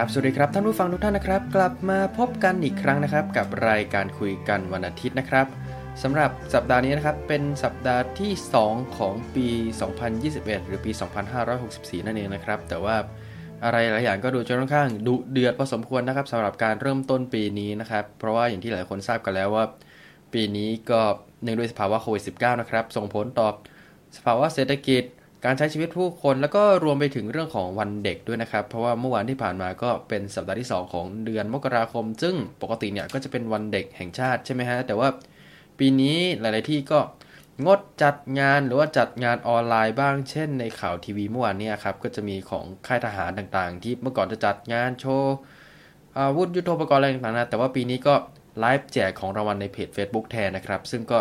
ครับ สวัสดีครับท่านผู้ฟังทุกท่านนะครับ กลับมาพบกันอีกครั้งนะครับ กับรายการคุยกันวันอาทิตย์นะครับสำหรับสัปดาห์นี้นะครับเป็นสัปดาห์ที่ 2 ของปี 2021 หรือปี 2564 นั่นเองนะครับ แต่ว่าอะไรหลายอย่างก็ดูจะค่อนข้างดุเดือดพอสมควรนะครับสำหรับการเริ่มต้นปีนี้นะครับ เพราะว่าอย่างที่หลายคนทราบกันแล้วว่า ปีนี้ก็เนื่องด้วยสภาวะโควิด -19 นะครับส่งผลต่อสภาวะเศรษฐกิจ การใช้ชีวิตผู้คนแล้วก็รวมไปถึงเรื่องของวันเด็กด้วยนะครับ เพราะว่าเมื่อวานที่ผ่านมาก็เป็นสัปดาห์ที่ 2 ของเดือนมกราคม ซึ่งปกติเนี่ยก็จะเป็นวันเด็กแห่งชาติใช่ไหมฮะแต่ว่าปีนี้หลาย ๆ ที่ก็งดจัดงานหรือว่าจัดงานออนไลน์บ้างเช่นในข่าวทีวีเมื่อวานนี้ครับก็จะมีของค่ายทหารต่างๆ ที่เมื่อก่อนจะจัดงานโชว์อาวุธยุทโธปกรณ์อะไรต่างๆนะแต่ว่าปีนี้ก็ไลฟ์แจกของรางวัลในเพจ Facebook แทนนะครับ ซึ่งก็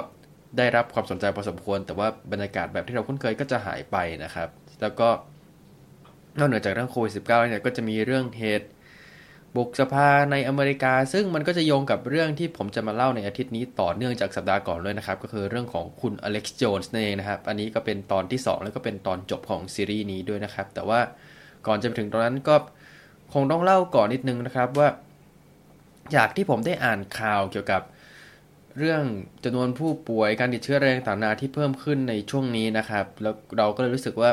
ได้รับความสนใจพอสมควร แต่ว่าบรรยากาศแบบที่เราคุ้นเคยก็จะหายไปนะครับ แล้วก็นอกเหนือจากเรื่องโควิด -19 เนี่ยก็จะมีเรื่องเหตุบุกสภาในอเมริกา ซึ่งมันก็จะโยงกับเรื่องที่ผมจะมาเล่าในอาทิตย์นี้ต่อเนื่องจากสัปดาห์ก่อนเลยนะครับ ก็คือเรื่องของคุณอเล็กซ์โจนส์นั่นเองนะครับ อันนี้ก็เป็นตอนที่ 2 แล้วก็เป็นตอนจบของซีรีส์นี้ด้วยนะครับ แต่ว่าก่อนจะไปถึงตรงนั้นก็คงต้องเล่าก่อนนิดนึงนะครับว่า จากที่ผมได้อ่านข่าวเกี่ยวกับ เรื่องจำนวนผู้ป่วยการติดเชื้อแรงต่างๆที่เพิ่มขึ้นในช่วงนี้นะครับ แล้วเราก็เลยรู้สึกว่า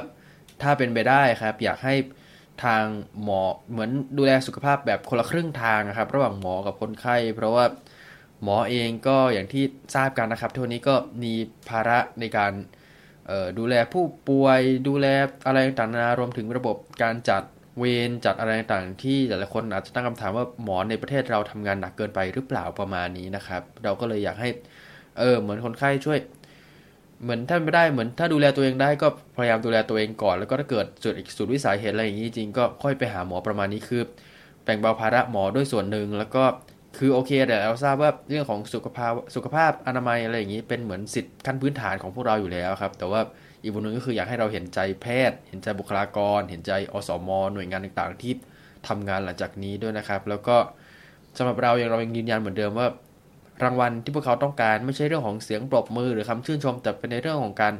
ถ้าเป็นไปได้ครับ อยากให้ทางหมอเหมือนดูแลสุขภาพแบบคนละครึ่งทางนะครับ ระหว่างหมอกับคนไข้ เพราะว่าหมอเองก็อย่างที่ทราบกันนะครับทุกนี้ก็มีภาระในการดูแลผู้ป่วย ดูแลอะไรต่างๆรวมถึงระบบการจัด เวรจัดอะไรต่างๆที่แต่ละคนอาจจะตั้งคำถามว่าหมอในประเทศเราทำงานหนักเกินไปหรือเปล่าประมาณนี้นะครับ เราก็เลยอยากให้เออเหมือนคนไข้ช่วย เหมือนท่านไม่ได้เหมือนถ้าดูแลตัวเองได้ก็พยายามดูแลตัวเองก่อน แล้วก็ถ้าเกิดจุดอีกสุดวิสัยเหตุอะไรอย่างนี้จริงก็ค่อยไปหาหมอประมาณนี้คือแบ่งเบาภาระหมอด้วยส่วนหนึ่งแล้วก็คือโอเคแต่เราทราบว่าเรื่องของสุขภาพสุขภาพอนามัยอะไรอย่างนี้เป็นเหมือนสิทธิ์ขั้นพื้นฐานของพวกเราอยู่แล้วครับ แต่ว่า อีกบุญนึงก็คืออยากให้เราเห็นใจแพทย์ เห็นใจบุคลากร เห็นใจอสมหน่วยงานต่างๆ ที่ทำงานหลังจากนี้ด้วยนะครับ แล้วก็สำหรับเรายังเรายังยืนยันเหมือนเดิมว่ารางวัลที่พวกเขาต้องการไม่ใช่เรื่องของเสียงปรบมือหรือคำชื่นชม แต่เป็นในเรื่องของการ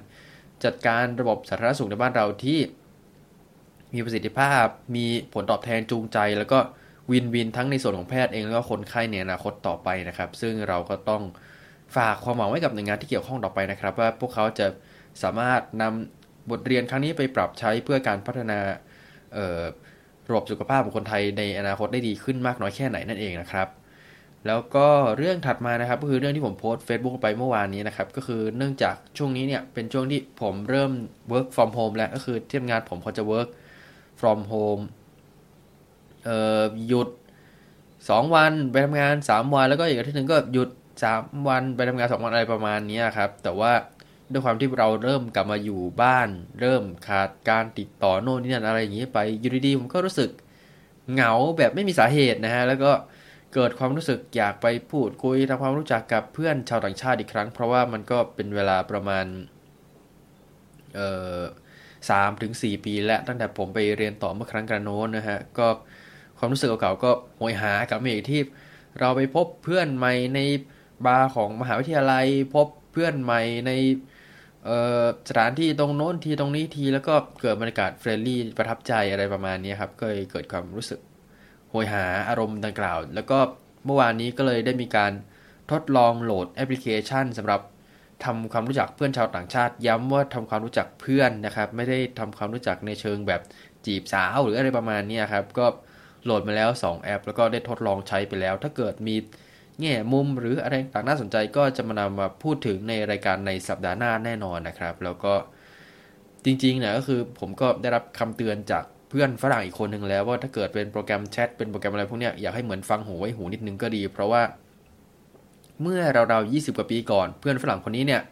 จัดการระบบสาธารณสุขในบ้านเราที่ มีประสิทธิภาพ มีผลตอบแทนจูงใจ แล้วก็วินวินทั้งในส่วนของแพทย์เองแล้วก็คนไข้ในอนาคตต่อไปนะครับ ซึ่งเราก็ต้องฝากความหวังไว้กับหน่วยงานที่เกี่ยวข้องต่อไปนะครับ ว่าพวกเขาจะ สามารถนำบทเรียนครั้งนี้ไปปรับใช้เพื่อการพัฒนาระบบสุขภาพของคนไทยในอนาคตได้ดีขึ้นมากน้อยแค่ไหนนั่นเองนะครับ แล้วก็เรื่องถัดมานะครับก็คือเรื่องที่ผมโพสต์ Facebook ไปเมื่อวานนี้นะครับ ก็คือเนื่องจากช่วงนี้เนี่ยเป็นช่วงที่ผมเริ่ม work from home แล้วก็คือที่ทำงานผมเขาจะ work from home เอ่อหยุด 2 วันไปทำงาน 3 วันแล้วก็อีกอาทิตย์หนึ่งก็หยุด 3 วันไปทำงาน 2 วันอะไรประมาณนี้ครับแต่ว่า ด้วยความที่เราเริ่มกลับมาอยู่บ้าน เริ่มขาดการติดต่อโน่นนี่นั่นอะไรอย่างนี้ไปอยู่ดีๆผมก็รู้สึกเหงาแบบไม่มีสาเหตุนะฮะแล้วก็เกิดความรู้สึกอยากไปพูดคุยทำความรู้จักกับเพื่อนชาวต่างชาติอีกครั้ง เพราะว่ามันก็เป็นเวลาประมาณเอ่อสามถึงสี่ปี แล้วตั้งแต่ผมไปเรียนต่อเมื่อครั้งกระโน้นนะฮะก็ความรู้สึกเก่าๆก็โหยหากับเมกที่เราไปพบเพื่อนใหม่ในบาร์ของมหาวิทยาลัยพบเพื่อนใหม่ใน สถานที่ตรงโน้นทีตรงนี้ทีแล้วก็เกิดบรรยากาศ friendly ประทับใจอะไรประมาณนี้ครับก็เลยเกิดความรู้สึกโหยหาอารมณ์ดังกล่าว แล้วก็เมื่อวานนี้ก็เลยได้มีการทดลองโหลดแอปพลิเคชันสำหรับทำความรู้จักเพื่อนชาวต่างชาติ ย้ำว่าทำความรู้จักเพื่อนนะครับ ไม่ได้ทำความรู้จักในเชิงแบบจีบสาวหรืออะไรประมาณนี้ครับก็โหลดมาแล้ว 2 แอป แล้วก็ได้ทดลองใช้ไปแล้ว ถ้าเกิดมี แง่มุมหรืออะไรต่างน่าสนใจก็จะมานำมาพูดถึงในรายการในสัปดาห์หน้าแน่นอนนะครับ แล้วก็จริงๆนะก็คือผมก็ได้รับคำเตือนจากเพื่อนฝรั่งอีกคนหนึ่งแล้วว่าถ้าเกิดเป็นโปรแกรมแชทเป็นโปรแกรมอะไรพวกนี้อยากให้เหมือนฟังหูไว้หูนิดนึงก็ดี เพราะว่าเมื่อเราๆ20 กว่าปีก่อน เพื่อนฝรั่งคนนี้เนี่ย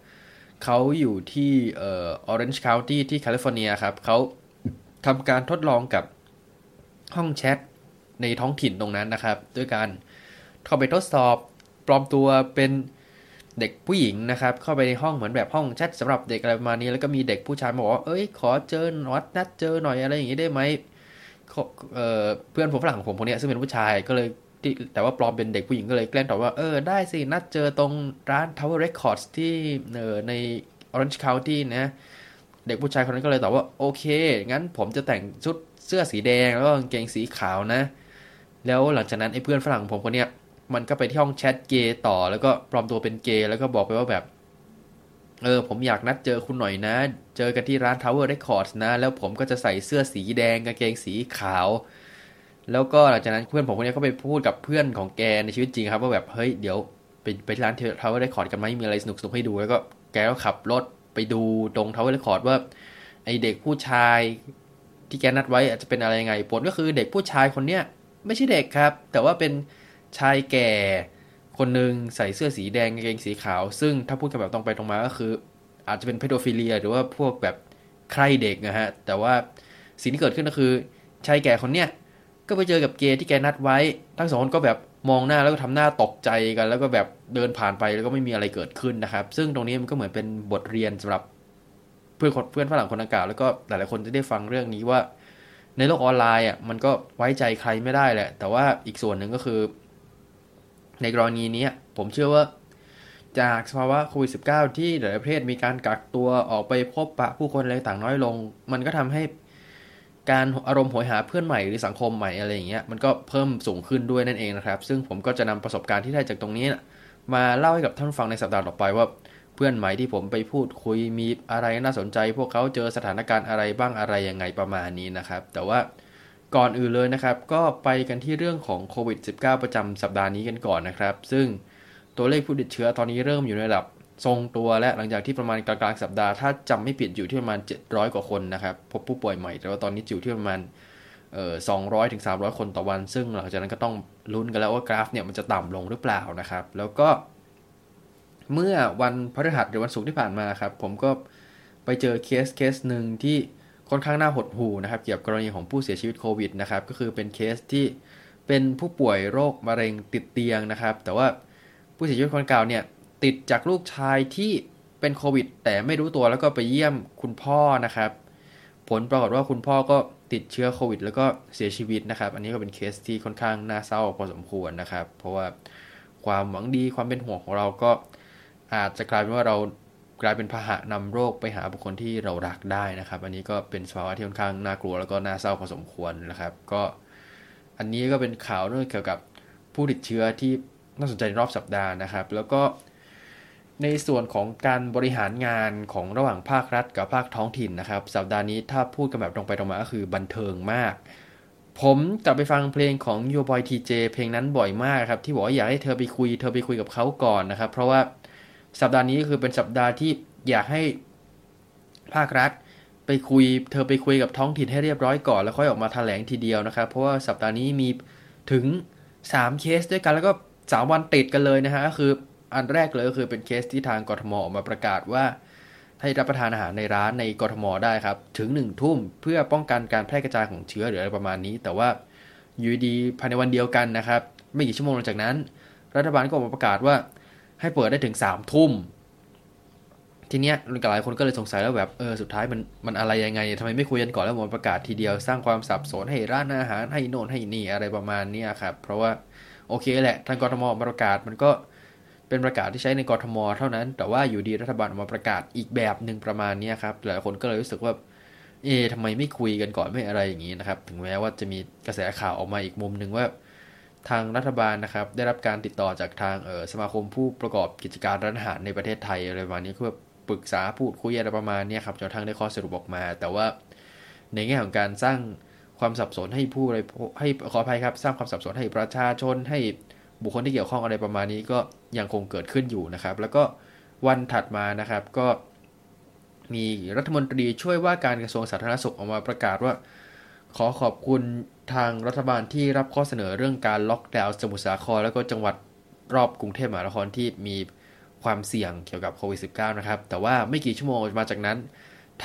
เขาอยู่ที่เอ่อ Orange County ที่แคลิฟอร์เนียครับเขาทำการทดลองกับห้องแชทในท้องถิ่นตรงนั้นนะครับ ด้วยการเเข้าไปทดสอบ ปลอมตัวเป็นเด็กผู้หญิงนะครับ เข้าไปในห้องเหมือนแบบห้องแชทสำหรับเด็กอะไรประมาณนี้ แล้วก็มีเด็กผู้ชายบอกว่า เอ้ย ขอเจอนัดนัดเจอหน่อยอะไรอย่างนี้ได้ไหมเเพื่อนผมฝรั่งของผมคนนี้ซึ่งเป็นผู้ชายก็เลยแต่ว่าปลอมเป็นเด็กผู้หญิงก็เลยแกล้งตอบว่า เออ ได้สิ นัดเจอตรงร้าน Tower Records ที่เออใน Orange County นะ เด็กผู้ชายคนนั้นก็เลยตอบว่า โอเค งั้นผมจะแต่งชุดเสื้อสีแดงแล้วก็กางเกงสีขาวนะ แล้วหลังจากนั้นไอ้เพื่อนฝรั่งผมคนเนี้ย มันก็ไปที่ห้องแชทเกย์ต่อ แล้วก็ปลอมตัวเป็นเกย์แล้วก็บอกไปว่าแบบ เออ ผมอยากนัดเจอคุณหน่อยนะ เจอกันที่ร้าน Tower Records นะ แล้วผมก็จะใส่เสื้อสีแดงกางเกงสีขาว แล้วก็หลังจากนั้นเพื่อนผมคนนี้ก็ไปพูดกับเพื่อนของแกในชีวิตจริงครับว่าแบบเฮ้ยเดี๋ยวไปไปที่ร้าน Tower Records กันไหมมีอะไรสนุกๆให้ดูแล้วก็แกก็ขับรถไปดูตรง Tower Records ว่าไอเด็กผู้ชายที่แกนัดไว้อาจจะเป็นอะไรยังไงผลก็คือเด็กผู้ชายคนเนี้ยไม่ใช่เด็กครับ แต่ว่าเป็น ชายแก่คนหนึ่งใส่เสื้อสีแดงกางเกงสีขาว ซึ่งถ้าพูดกันแบบตรงไปตรงมาก็คือ อาจจะเป็นเพโดฟิเลีย หรือว่าพวกแบบใครเด็กนะฮะ แต่ว่าสิ่งที่เกิดขึ้นก็คือชายแก่คนเนี้ยก็ไปเจอกับเกย์ที่แกนัดไว้ ทั้งสองคนก็แบบมองหน้าแล้วก็ทำหน้าตกใจกัน แล้วก็แบบเดินผ่านไปแล้วก็ไม่มีอะไรเกิดขึ้นนะครับ ซึ่งตรงนี้มันก็เหมือนเป็นบทเรียนสำหรับเพื่อนเพื่อนฝรั่งคนดังกล่าวแล้วก็หลายๆคนจะได้ฟังเรื่องนี้ว่า ในโลกออนไลน์อะมันก็ไว้ใจใครไม่ได้แหละ แต่ว่าอีกส่วนหนึ่งก็คือ ในกรณีนี้ผมเชื่อว่า จากสภาวะโควิด -19 ที่หลายประเทศมีการกักตัวออกไปพบปะผู้คนอะไรต่างน้อยลง มันก็ทำให้การอารมณ์โหยหาเพื่อนใหม่หรือสังคมใหม่อะไรอย่างเงี้ยมันก็เพิ่มสูงขึ้นด้วยนั่นเองนะครับ ซึ่งผมก็จะนำประสบการณ์ที่ได้จากตรงนี้นะมาเล่าให้กับท่านฟังในสัปดาห์ต่อไปว่าเพื่อนใหม่ที่ผมไปพูดคุยมีอะไรน่าสนใจ พวกเขาเจอสถานการณ์อะไรบ้างอะไรยังไงประมาณนี้นะครับ แต่ว่า ก่อนอื่นเลยนะครับ ก็ไปกันที่เรื่องของโควิด -19 ประจำสัปดาห์นี้กันก่อนนะครับ ซึ่งตัวเลขผู้ติดเชื้อตอนนี้เริ่มอยู่ในระดับทรงตัวและหลังจากที่ประมาณกลางๆสัปดาห์ถ้าจำไม่ผิดอยู่ที่ประมาณ 700 กว่าคนนะครับ พบผู้ป่วยใหม่ แต่ว่าตอนนี้อยู่ที่ประมาณเอ่อ200ถึง300คนต่อวัน ซึ่งหลังจากนั้นก็ต้องลุ้นกันแล้วว่ากราฟเนี่ยมันจะต่ำลงหรือเปล่านะครับ แล้วก็เมื่อวันพฤหัสหรือวันศุกร์ที่ผ่านมาครับ ผมก็ไปเจอเคสเคสหนึ่งที่ ค่อนข้างน่าหดหู่นะครับ เกี่ยวกับกรณีของผู้เสียชีวิตโควิดนะครับ ก็คือเป็นเคสที่เป็นผู้ป่วยโรคมะเร็งติดเตียงนะครับ แต่ว่าผู้เสียชีวิตคนเก่าเนี่ยติดจากลูกชายที่เป็นโควิด แต่ไม่รู้ตัวแล้วก็ไปเยี่ยมคุณพ่อนะครับ ผลปรากฏว่าคุณพ่อก็ติดเชื้อโควิด แล้วก็เสียชีวิตนะครับ อันนี้ก็เป็นเคสที่ค่อนข้างน่าเศร้าพอสมควรนะครับ เพราะว่าความหวังดีความเป็นห่วงของเราก็อาจจะกลายเป็นว่าเรา กลายเป็นพาหะนำโรคไปหาบุคคลที่เรารักได้นะครับ อันนี้ก็เป็นสภาวะที่ค่อนข้างน่ากลัวแล้วก็น่าเศร้าพอสมควรนะครับ ก็อันนี้ก็เป็นข่าวเรื่องเกี่ยวกับผู้ติดเชื้อที่น่าสนใจรอบสัปดาห์นะครับ แล้วก็ในส่วนของการบริหารงานของระหว่างภาครัฐกับภาคท้องถิ่นนะครับ สัปดาห์นี้ถ้าพูดกันแบบตรงไปตรงมาก็คือบันเทิงมาก ผมกลับไปฟังเพลงของโยบอยทีเจเพลงนั้นบ่อยมากครับที่บอกว่าอยากให้เธอไปคุย เธอไปคุยกับเขาก่อนนะครับ เพราะว่า สัปดาห์นี้คือเป็นสัปดาห์ที่อยากให้ภาครัฐ ไปคุยเธอไปคุยกับท้องถิ่นให้เรียบร้อยก่อนแล้วค่อยออกมาแถลงทีเดียวนะครับ เพราะว่าสัปดาห์นี้มีถึง 3 เคสด้วยกันแล้วก็ 3 วันติดกันเลยนะฮะก็คืออันแรกเลยก็คือเป็นเคสที่ทางกทมออกมาประกาศว่าให้รับประทานอาหารในร้านในกทมได้ครับ ถึง1นึ่ทุ่มเพื่อป้องกันการแพร่กระจายของเชื้อหรืออะไรประมาณนี้ แต่ว่าอยู่ดีภายในวันเดียวกันนะครับ ไม่กี่ชั่วโมงหลังจากนั้น รัฐบาลก็ออกมาประกาศว่า ให้เปิดได้ถึงสามทุ่มทีเนี้ยหลายคนก็เลยสงสัยแล้วแบบเออสุดท้ายมันมันอะไรยังไงทำไมไม่คุยกันก่อนแล้วมันประกาศทีเดียวสร้างความสับสนให้ร้านอาหารให้โน่นให้นี่อะไรประมาณนี้ครับเพราะว่าโอเคแหละทางกรทมประกาศมันก็เป็นประกาศที่ใช้ในกรทม เท่านั้น แต่ว่าอยู่ดีรัฐบาลออกมาประกาศอีกแบบหนึ่งประมาณนี้ครับหลายคนก็เลยรู้สึกว่าเอ๊ทำไมไม่คุยกันก่อนไม่อะไรอย่างนี้นะครับถึงแม้ว่าจะมีกระแสข่าวออกมาอีกมุมหนึ่งว่า ทางรัฐบาลนะครับ ได้รับการติดต่อจากทางเออสมาคมผู้ประกอบกิจการร้านอาหารในประเทศไทยอะไรประมาณนี้เพื่อปรึกษาพูดคุยอะไรประมาณนี้ครับจนทางได้ข้อสรุปออกมา แต่ว่าในแง่ของการสร้างความสับสนให้ผู้อะไรให้ขออภัยครับ สร้างความสับสนให้ประชาชนให้บุคคลที่เกี่ยวข้องอะไรประมาณนี้ก็ยังคงเกิดขึ้นอยู่นะครับ แล้วก็วันถัดมานะครับก็มีรัฐมนตรีช่วยว่าการกระทรวงสาธารณสุขออกมาประกาศว่า ขอขอบคุณ ทางรัฐบาลที่รับข้อเสนอเรื่องการล็อกดาวน์สมุทรสาคร แล้วก็จังหวัดรอบกรุงเทพมหานครที่มีความเสี่ยงเกี่ยวกับโควิด -19 นะครับ แต่ว่าไม่กี่ชั่วโมงมาจากนั้น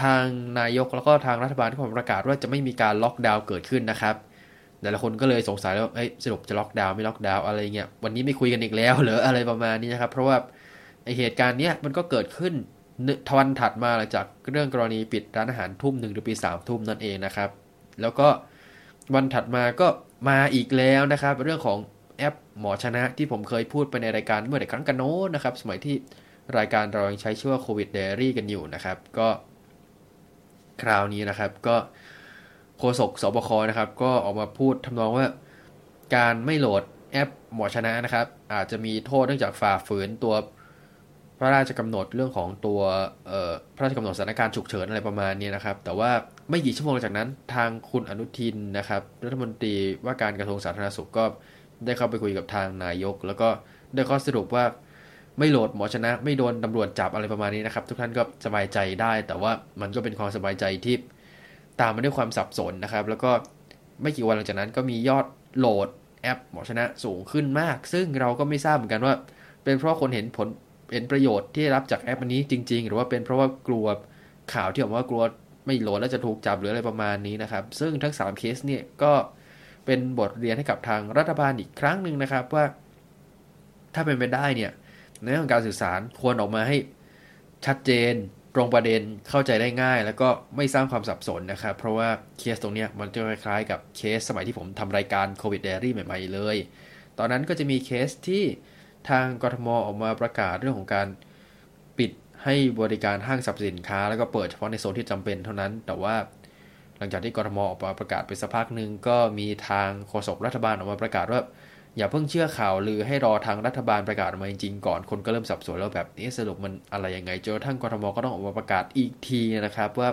ทางนายกแล้วก็ทางรัฐบาลที่ผมประกาศว่าจะไม่มีการล็อกดาวน์เกิดขึ้นนะครับแต่ละคนก็เลยสงสัยแล้วเอ้ยสรุปจะล็อกดาวน์ไม่ล็อกดาวน์อะไรเงี้ยวันนี้ไม่คุยกันอีกแล้วหรืออะไรประมาณนี้นะครับ เพราะว่าไอเหตุการณ์เนี้ยมันก็เกิดขึ้นทวันถัดมาหลังจากเรื่องกรณีปิดร้านอาหารทุ่มหนึ่งหรือปีสามทุ่มนั่นเองนะครับ แล้วก็ วันถัดมาก็มาอีกแล้วนะครับ เรื่องของแอปหมอชนะที่ผมเคยพูดไปในรายการเมื่อหลายครั้งกันโน้นนะครับ สมัยที่รายการเรายังใช้ชื่อว่าโควิดเดรี่กันอยู่นะครับ ก็คราวนี้นะครับก็โฆษกสบคนะครับ ก็ออกมาพูดทำนองว่า การไม่โหลดแอปหมอชนะนะครับ อาจจะมีโทษเนื่องจากฝ่าฝืนตัวพระราชกำหนดเรื่องของตัวพระราชกำหนดสถานการณ์ฉุกเฉินอะไรประมาณนี้นะครับ แต่ว่า ไม่กี่ชั่วโมงจากนั้นทางคุณอนุทินนะครับ รัฐมนตรีว่าการกระทรวงสาธารณสุขก็ได้เข้าไปคุยกับทางนายก แล้วก็ได้ข้อสรุปว่าไม่โหลดหมอชนะ ไม่โดนตำรวจจับอะไรประมาณนี้นะครับ ทุกท่านก็สบายใจได้ แต่ว่ามันก็เป็นความสบายใจที่ตามมาด้วยความสับสนนะครับ แล้วก็ไม่กี่วันหลังจากนั้นก็มียอดโหลดแอปหมอชนะสูงขึ้นมาก ซึ่งเราก็ไม่ทราบเหมือนกันว่า เป็นเพราะคนเห็นผลเป็นประโยชน์ที่รับจากแอปอันี้จริง ๆ หรือว่าเป็นเพราะว่ากลัวข่าวที่บอกว่ากลัว ไม่โหลดแล้วจะถูกจับหรืออะไรประมาณนี้นะครับ ซึ่งทั้ง 3 เคสเนี่ยก็เป็นบทเรียนให้กับทางรัฐบาลอีกครั้งหนึ่งนะครับว่า ถ้าเป็นไปได้เนี่ยในเรื่องการสื่อสารควรออกมาให้ชัดเจนตรงประเด็นเข้าใจได้ง่าย แล้วก็ไม่สร้างความสับสนนะครับ เพราะว่าเคสตรงนี้มันจะคล้ายๆกับเคสสมัยที่ผมทำรายการโควิด Daily ใหม่ๆเลย ตอนนั้นก็จะมีเคสที่ทางกทมออกมาประกาศเรื่องของการ ให้บริการห้างสรรพสินค้า แล้วก็เปิดเฉพาะในโซนที่จำเป็นเท่านั้น แต่ว่าหลังจากที่กรทมออกมาประกาศไปสักพักหนึ่งก็มีทางโฆษกรัฐบาลออกมาประกาศว่า อย่าเพิ่งเชื่อข่าวหรือให้รอทางรัฐบาลประกาศออกมาจริงๆก่อนคนก็เริ่มสับสนแล้วแบบนี้สรุปมันอะไรยังไงจนทั้งกรทมก็ต้องออกมาประกาศอีกทีนะครับว่า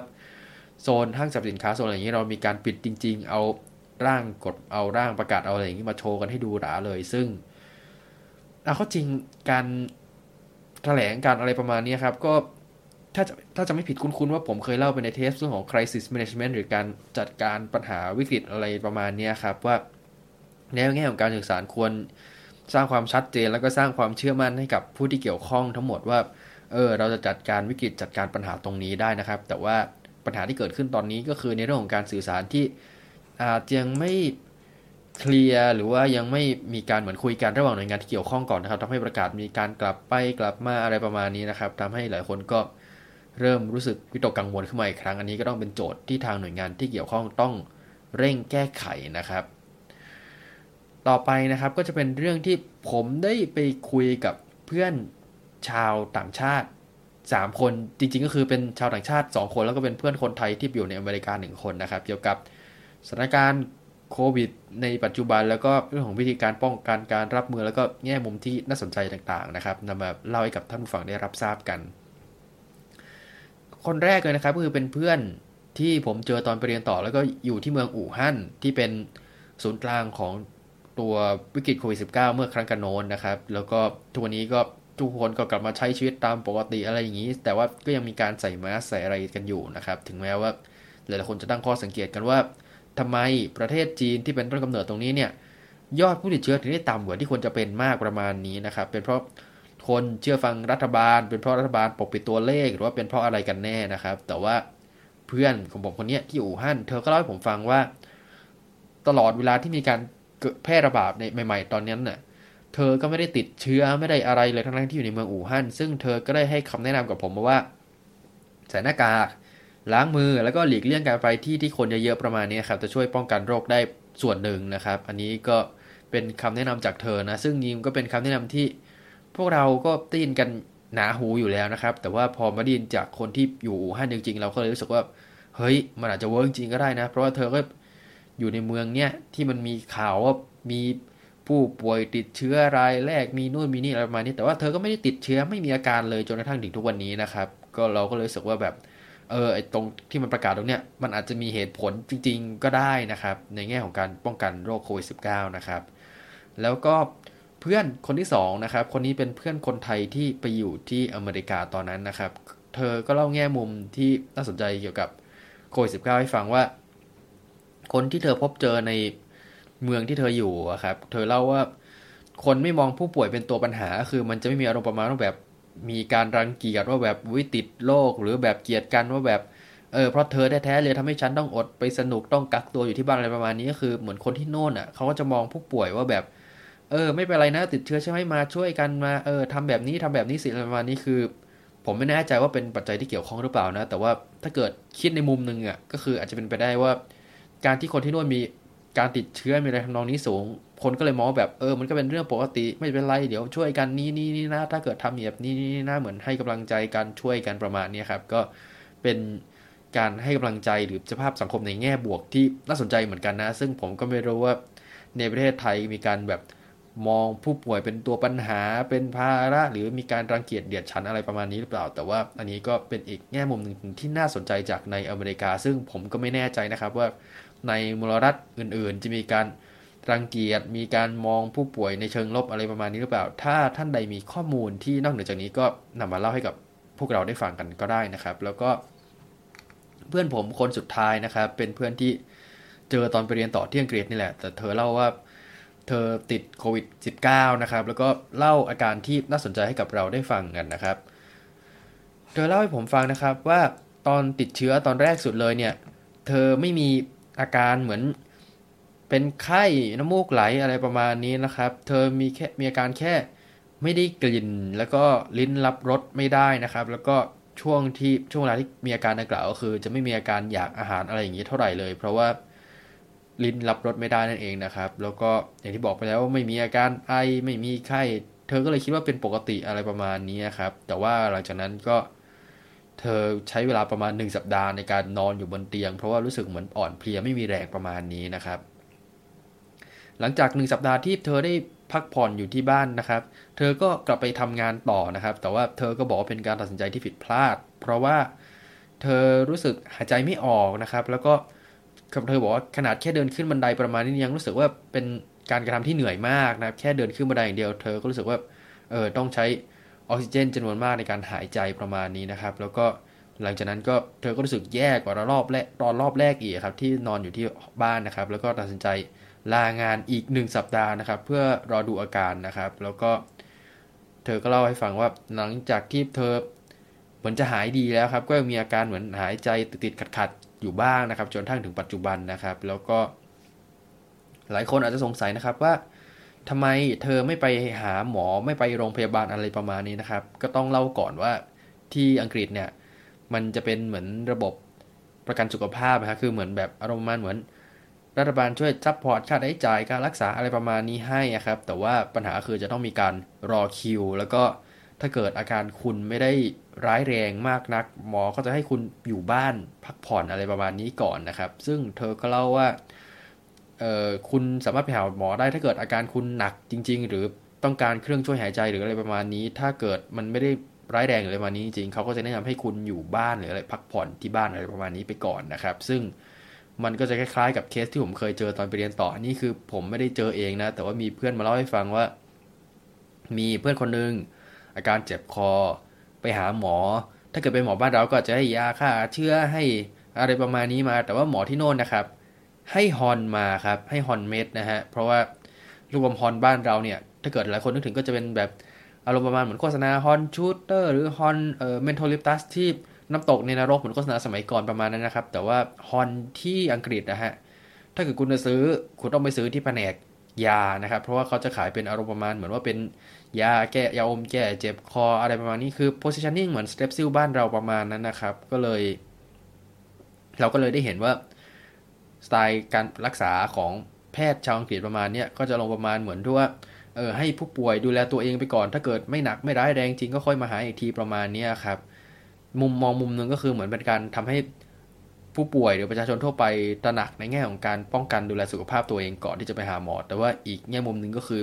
โซนห้างสรรพสินค้าโซนอะไรอย่างนี้เรามีการปิดจริง ๆ เอาร่างกดเอาร่างประกาศเอาอะไรอย่างนี้มาโชว์กันให้ดูหราเลย ซึ่งเอาเข้าจริงการ แถลงการอะไรประมาณนี้ครับ ก็ถ้าจะถ้าจะไม่ผิดคุ้นๆว่าผมเคยเล่าไปในเทปเรื่องของ crisis management หรือการจัดการปัญหาวิกฤตอะไรประมาณนี้ครับ ว่าแนวแง่ของการสื่อสารควรสร้างความชัดเจนแล้วก็สร้างความเชื่อมั่นให้กับผู้ที่เกี่ยวข้องทั้งหมดว่าเออเราจะจัดการวิกฤตจัดการปัญหาตรงนี้ได้นะครับ แต่ว่าปัญหาที่เกิดขึ้นตอนนี้ก็คือในเรื่องของการสื่อสารที่อาจยังไม่ เคลียร์หรือว่ายังไม่มีการเหมือนคุยกันระหว่างหน่วยงานที่เกี่ยวข้องก่อนนะครับทำให้ประกาศมีการกลับไปกลับมาอะไรประมาณนี้นะครับทำให้หลายคนก็เริ่มรู้สึกวิตกกังวลขึ้นมาอีกครั้ง อันนี้ก็ต้องเป็นโจทย์ที่ทางหน่วยงานที่เกี่ยวข้องต้องเร่งแก้ไขนะครับ ต่อไปนะครับก็จะเป็นเรื่องที่ผมได้ไปคุยกับเพื่อนชาวต่างชาติ 3 คนจริงๆ ก็คือเป็นชาวต่างชาติ 2 คน แล้วก็เป็นเพื่อนคนไทยที่อยู่ในอเมริกา1คนนะครับ เกี่ยวกับสถานการณ์ โควิด ในปัจจุบันแล้วก็เรื่องของวิธีการป้องกันการรับมือแล้วก็แง่มุมที่น่าสนใจต่างๆนะครับนำมาเล่าให้กับท่านผู้ฟังได้รับทราบกัน คนแรกเลยนะครับก็คือเป็นเพื่อนที่ผมเจอตอนไปเรียนต่อแล้วก็อยู่ที่เมืองอู่ฮั่นที่เป็นศูนย์กลางของตัววิกฤตโควิด -19 เมื่อครั้งกันโน้นนะครับ แล้วก็ทุกวันนี้ก็ทุกคนก็กลับมาใช้ชีวิตตามปกติอะไรอย่างนี้ แต่ว่าก็ยังมีการใส่มาสใส่อะไรกันอยู่นะครับ ถึงแม้ว่าหลายๆคนจะตั้งข้อสังเกตกันว่า ทำไมประเทศจีนที่เป็นต้นกำเนิดตรงนี้เนี่ยยอดผู้ติดเชื้อถึงได้ต่ำกว่าที่ควรจะเป็นมากประมาณนี้นะครับ เป็นเพราะคนเชื่อฟังรัฐบาล เป็นเพราะรัฐบาลปกปิดตัวเลข หรือว่าเป็นเพราะอะไรกันแน่นะครับ แต่ว่าเพื่อนของผมคนนี้ที่อู่ฮั่นเธอก็เล่าให้ผมฟังว่า ตลอดเวลาที่มีการแพร่ระบาดในใหม่ ๆ ตอนนั้นน่ะ เธอก็ไม่ได้ติดเชื้อไม่ได้อะไรเลยทั้งที่อยู่ในเมืองอู่ฮั่นซึ่งเธอก็ได้ให้คำแนะนำกับผมมาว่าใส่หน้ากาก ล้างมือแล้วก็หลีกเลี่ยงการไปที่ที่คนเยอะๆประมาณนี้ครับจะช่วยป้องกันโรคได้ส่วนหนึ่งนะครับ อันนี้ก็เป็นคำแนะนำจากเธอนะซึ่งยิมก็เป็นคำแนะนำที่ พวกเราก็ได้ยินกันหนาหูอยู่แล้วนะครับ แต่ว่าพอมาได้ยินจากคนที่อยู่อู่ฮั่นจริงๆ เราก็เลยรู้สึกว่าเฮ้ยมันอาจจะเวิร์กจริงก็ได้นะ เพราะว่าเธอก็อยู่ในเมืองเนี้ยที่มันมีข่าวว่ามีผู้ป่วยติดเชื้อรายแรกมีนู่นมีนี่อะไรประมาณนี้แต่ว่าเธอก็ไม่ได้ติดเชื้อไม่มีอาการเลยจนกระทั่งถึงทุกวันนี้นะครับ ก็เราก็เลยรู้สึกว่าแบบ เออไอตรงที่มันประกาศตรงเนี้ยมันอาจจะมีเหตุผลจริง ๆ ก็ได้นะครับ ในแง่ของการป้องกันโรคโควิด -19 นะครับ แล้วก็เพื่อนคนที่2นะครับ คนนี้เป็นเพื่อนคนไทยที่ไปอยู่ที่อเมริกาตอนนั้นนะครับ เธอก็เล่าแง่มุมที่น่าสนใจเกี่ยวกับโควิด -19 ให้ฟังว่า คนที่เธอพบเจอในเมืองที่เธออยู่ครับ เธอเล่าว่าคนไม่มองผู้ป่วยเป็นตัวปัญหา คือมันจะไม่มีอารมณ์ประมาณแบบ มีการรังเกียจว่าแบบวิติดโลกหรือแบบเกียดกันว่าแบบเออเพราะเธอแท้ๆเลยทำให้ฉันต้องอดไปสนุกต้องกักตัวอยู่ที่บ้านอะไรประมาณนี้ก็คือเหมือนคนที่โน่นอะเขาก็จะมองผู้ป่วยว่าแบบ เออ ไม่เป็นไรนะติดเชื้อใช่ไหมมาช่วยกันมาเออทำแบบนี้ทำแบบนี้สิอะไรประมาณนี้คือ ผมไม่แน่ใจว่าเป็นปัจจัยที่เกี่ยวข้องหรือเปล่านะ แต่ว่าถ้าเกิดคิดในมุมหนึ่งอะก็คืออาจจะเป็นไปได้ว่า การที่คนที่โน่นมีการติดเชื้อมีอะไรทำนองนี้สูง คนก็เลยมองแบบเออมันก็เป็นเรื่องปกติไม่เป็นไรเดี๋ยวช่วยกันนี่นี่นี่นะถ้าเกิดทำแบบนี้นี่นะเหมือนให้กำลังใจกันช่วยกันประมาณนี้ครับ ก็เป็นการให้กำลังใจหรือสภาพสังคมในแง่บวกที่น่าสนใจเหมือนกันนะ ซึ่งผมก็ไม่รู้ว่าในประเทศไทยมีการแบบมองผู้ป่วยเป็นตัวปัญหาเป็นภาระ หรือมีการรังเกียจเดียดฉันอะไรประมาณนี้หรือเปล่า แต่ว่าอันนี้ก็เป็นอีกแง่มุมหนึ่งที่น่าสนใจจากในอเมริกา ซึ่งผมก็ไม่แน่ใจนะครับว่าในมลรัฐอื่นๆ จะมีการ รังเกียจมีการมองผู้ป่วยในเชิงลบอะไรประมาณนี้หรือเปล่า ถ้าท่านใดมีข้อมูลที่นอกเหนือจากนี้ก็นำมาเล่าให้กับพวกเราได้ฟังกันก็ได้นะครับ แล้วก็ เพื่อนผมคนสุดท้ายนะครับ เป็นเพื่อนที่เจอตอนไปเรียนต่อที่อังกฤษนี่แหละ แต่เธอเล่าว่าเธอติดโควิด -19 นะครับ แล้วก็เล่าอาการที่น่าสนใจให้กับเราได้ฟังกันนะครับ เธอเล่าให้ผมฟังนะครับว่าตอนติดเชื้อตอนแรกสุดเลยเนี่ย เธอไม่มีอาการเหมือน เป็นไข้น้ำมูกไหลอะไรประมาณนี้นะครับ เธอมีแค่มีอาการแค่ไม่ได้กลิ่น แล้วก็ลิ้นรับรสไม่ได้นะครับ แล้วก็ช่วงที่ช่วงเวลาที่มีอาการดังกล่าวก็คือ จะไม่มีอาการอยากอาหารอะไรอย่างนี้เท่าไหร่เลย เพราะว่าลิ้นรับรสไม่ได้นั่นเองนะครับ แล้วก็อย่างที่บอกไปแล้วว่าไม่มีอาการไอไม่มีไข้ เธอก็เลยคิดว่าเป็นปกติอะไรประมาณนี้ครับ แต่ว่าหลังจากนั้นก็เธอใช้เวลาประมาณ 1 สัปดาห์ในการนอนอยู่บนเตียง เพราะว่ารู้สึกเหมือนอ่อนเพลียไม่มีแรงประมาณนี้นะครับ หลังจาก1สัปดาห์ที่เธอได้พักผ่อนอยู่ที่บ้านนะครับ เธอก็กลับไปทำงานต่อนะครับ แต่ว่าเธอก็บอกว่าเป็นการตัดสินใจที่ผิดพลาด เพราะว่าเธอรู้สึกหายใจไม่ออกนะครับ แล้วก็เธอบอกว่าขนาดแค่เดินขึ้นบันไดประมาณนี้ยังรู้สึกว่าเป็นการกระทำที่เหนื่อยมากนะครับ แค่เดินขึ้นบันไดอย่างเดียว เธอก็รู้สึกว่าเออต้องใช้ออกซิเจนจำนวนมากในการหายใจประมาณนี้นะครับ แล้วก็หลังจากนั้นก็เธอก็รู้สึกแย่กว่ารอบแรกตอนรอบแรกอีกครับที่นอนอยู่ที่บ้านนะครับ แล้วก็ตัดสินใจ ลางานอีก 1 สัปดาห์นะครับ เพื่อรอดูอาการนะครับ แล้วก็เธอก็เล่าให้ฟังว่าหลังจากที่เธอเหมือนจะหายดีแล้วครับ ก็มีอาการเหมือนหายใจติดๆขัดๆอยู่บ้างนะครับ จนทั้งถึงปัจจุบันนะครับ แล้วก็หลายคนอาจจะสงสัยนะครับว่าทำไมเธอไม่ไปหาหมอไม่ไปโรงพยาบาลอะไรประมาณนี้นะครับ ก็ต้องเล่าก่อนว่าที่อังกฤษเนี่ย มันจะเป็นเหมือนระบบประกันสุขภาพนะครับคือเหมือนแบบอารมณ์มันเหมือน รัฐบาลช่วย support ค่าใช้จ่ายการรักษาอะไรประมาณนี้ให้ครับ แต่ว่าปัญหาคือจะต้องมีการรอคิว แล้วก็ถ้าเกิดอาการคุณไม่ได้ร้ายแรงมากนัก หมอก็จะให้คุณอยู่บ้านพักผ่อนอะไรประมาณนี้ก่อนนะครับ ซึ่งเธอก็เล่าว่าเออคุณสามารถไปหาหมอได้ถ้าเกิดอาการคุณหนักจริง ๆ หรือต้องการเครื่องช่วยหายใจหรืออะไรประมาณนี้ ถ้าเกิดมันไม่ได้ร้ายแรงหรืออะไรประมาณนี้จริงเขาก็จะแนะนำให้คุณอยู่บ้านหรืออะไรพักผ่อนที่บ้านอะไรประมาณนี้ไปก่อนนะครับ ซึ่ง มันก็จะคล้ายๆกับเคสที่ผมเคยเจอตอนไปเรียนต่ออันนี้คือผมไม่ได้เจอเองนะ แต่ว่ามีเพื่อนมาเล่าให้ฟังว่า มีเพื่อนคนนึงอาการเจ็บคอ ไปหาหมอ ถ้าเกิดเป็นหมอบ้านเราก็จะให้ยาฆ่าเชื้อให้อะไรประมาณนี้มา แต่ว่าหมอที่โน่นนะครับ ให้ฮอนมาครับ ให้ฮอนเม็ดนะฮะ เพราะว่าลูกบอลฮอนบ้านเราเนี่ย ถ้าเกิดหลายคนนึกถึงก็จะเป็นแบบอารมณ์ประมาณเหมือนโฆษณาฮอนชูเตอร์หรือฮอนเอ่อเมนโทลิปตัสที่ น้ำตกในนรกเหมือนโฆษณาสมัยก่อนประมาณนั้นนะครับ แต่ว่าฮอนที่อังกฤษนะฮะถ้าเกิดคุณจะซื้อคุณต้องไปซื้อที่แผนกยานะครับ เพราะว่าเขาจะขายเป็นอารมณ์ประมาณเหมือนว่าเป็นยาแก้ยาอมแก้เจ็บคออะไรประมาณนี้คือ positioning เหมือน step ซิลบ้านเราประมาณนั้นนะครับ ก็เลย เราก็เลยได้เห็นว่าสไตล์การรักษาของแพทย์ชาวอังกฤษประมาณนี้ก็จะลงประมาณเหมือนที่ว่าเออให้ผู้ป่วยดูแลตัวเองไปก่อน ถ้าเกิดไม่หนักไม่ร้ายแรงจริงก็ค่อยมาหาอีกทีประมาณนี้ครับ มุมมองมุมหนึ่งก็คือเหมือนเป็นการทำให้ผู้ป่วยหรือประชาชนทั่วไปตระหนักในแง่ของการป้องกันดูแลสุขภาพตัวเองก่อนที่จะไปหาหมอ แต่ว่าอีกแง่มุมหนึ่งก็คือ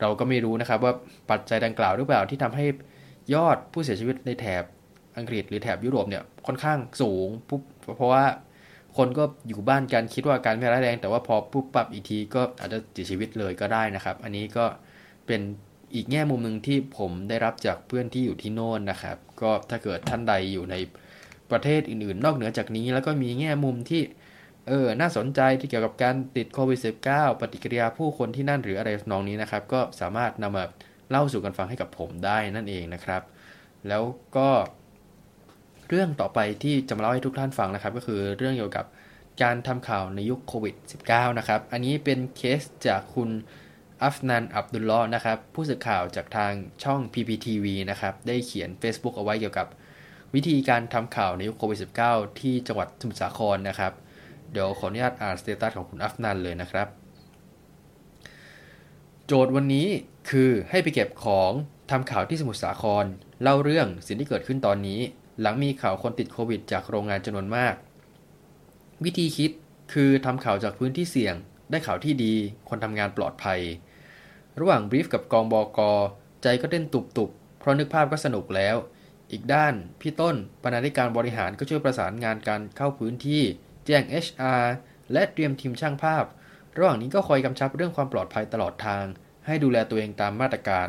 เราก็ไม่รู้นะครับว่าปัจจัยดังกล่าวหรือเปล่าที่ทำให้ยอดผู้เสียชีวิตในแถบอังกฤษหรือแถบยุโรปเนี่ยค่อนข้างสูงเพราะว่าคนก็อยู่บ้านกันคิดว่าการไม่ร้ายแรง แต่ว่าพอปุ๊บปับอีกทีก็อาจจะเสียชีวิตเลยก็ได้นะครับ อันนี้ก็เป็นอีกแง่มุมหนึ่งที่ผมได้รับจากเพื่อนที่อยู่ที่โน่นนะครับ ก็ถ้าเกิดท่านใดอยู่ในประเทศอื่นๆ นอกเหนือจากนี้ แล้วก็มีแง่มุมที่เออน่าสนใจที่เกี่ยวกับการติดโควิด -19 ปฏิกิริยาผู้คนที่นั่นหรืออะไรนองนี้นะครับ ก็สามารถนำมาเล่าสู่กันฟังให้กับผมได้นั่นเองนะครับ แล้วก็เรื่องต่อไปที่จะมาเล่าให้ทุกท่านฟังนะครับ ก็คือเรื่องเกี่ยวกับการทำข่าวในยุคโควิด -19 นะครับ อันนี้เป็นเคสจากคุณ อัฟนันอับดุลลอนะครับ ผู้สื่อข่าวจากทางช่อง PPTV นะครับ ได้เขียน Facebook เอาไว้เกี่ยวกับ วิธีการทำข่าวในยุคโควิด -19 ที่จังหวัดสมุทรสาครนะครับ เดี๋ยวขออนุญาตอ่านสเตตัสของคุณอัฟนันเลยนะครับ โจทย์วันนี้คือให้ไปเก็บของทำข่าวที่สมุทรสาคร เล่าเรื่องสิ่งที่เกิดขึ้นตอนนี้ หลังมีข่าวคนติดโควิด จากโรงงานจำนวนมาก วิธีคิดคือทำข่าวจากพื้นที่เสี่ยง ได้ข่าวที่ดี คนทำงานปลอดภัย ระหว่างบรีฟกับกองบอกอใจก็เต้นตุบๆ เพราะนึกภาพก็สนุกแล้ว อีกด้าน พี่ต้นบรรณาธิการบริหารก็ช่วยประสานงานการเข้าพื้นที่ แจ้ง HR และเตรียมทีมช่างภาพ ระหว่างนี้ก็คอยกำชับเรื่องความปลอดภัยตลอดทาง ให้ดูแลตัวเองตามมาตรการ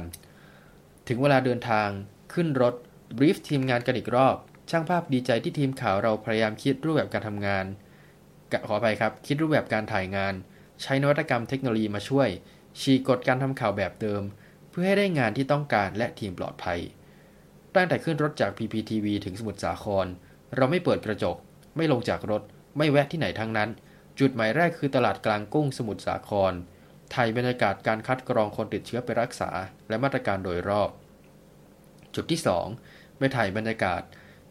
ถึงเวลาเดินทาง ขึ้นรถบรีฟทีมงานกันอีกรอบ ช่างภาพดีใจที่ทีมข่าวเราพยายามคิดรูปแบบการทำงานขอไปครับ คิดรูปแบบการถ่ายงาน ใช้นวัตกรรมเทคโนโลยีมาช่วย ฉีกกฎการทำข่าวแบบเดิม เพื่อให้ได้งานที่ต้องการและทีมปลอดภัย ตั้งแต่ขึ้นรถจาก PPTV ถึงสมุทรสาคร เราไม่เปิดกระจก ไม่ลงจากรถ ไม่แวะที่ไหนทั้งนั้น จุดหมายแรกคือตลาดกลางกุ้งสมุทรสาคร ไทยบรรยากาศการคัดกรองคนติดเชื้อไปรักษา และมาตรการโดยรอบ จุดที่ 2 ไปถ่ายบรรยากาศ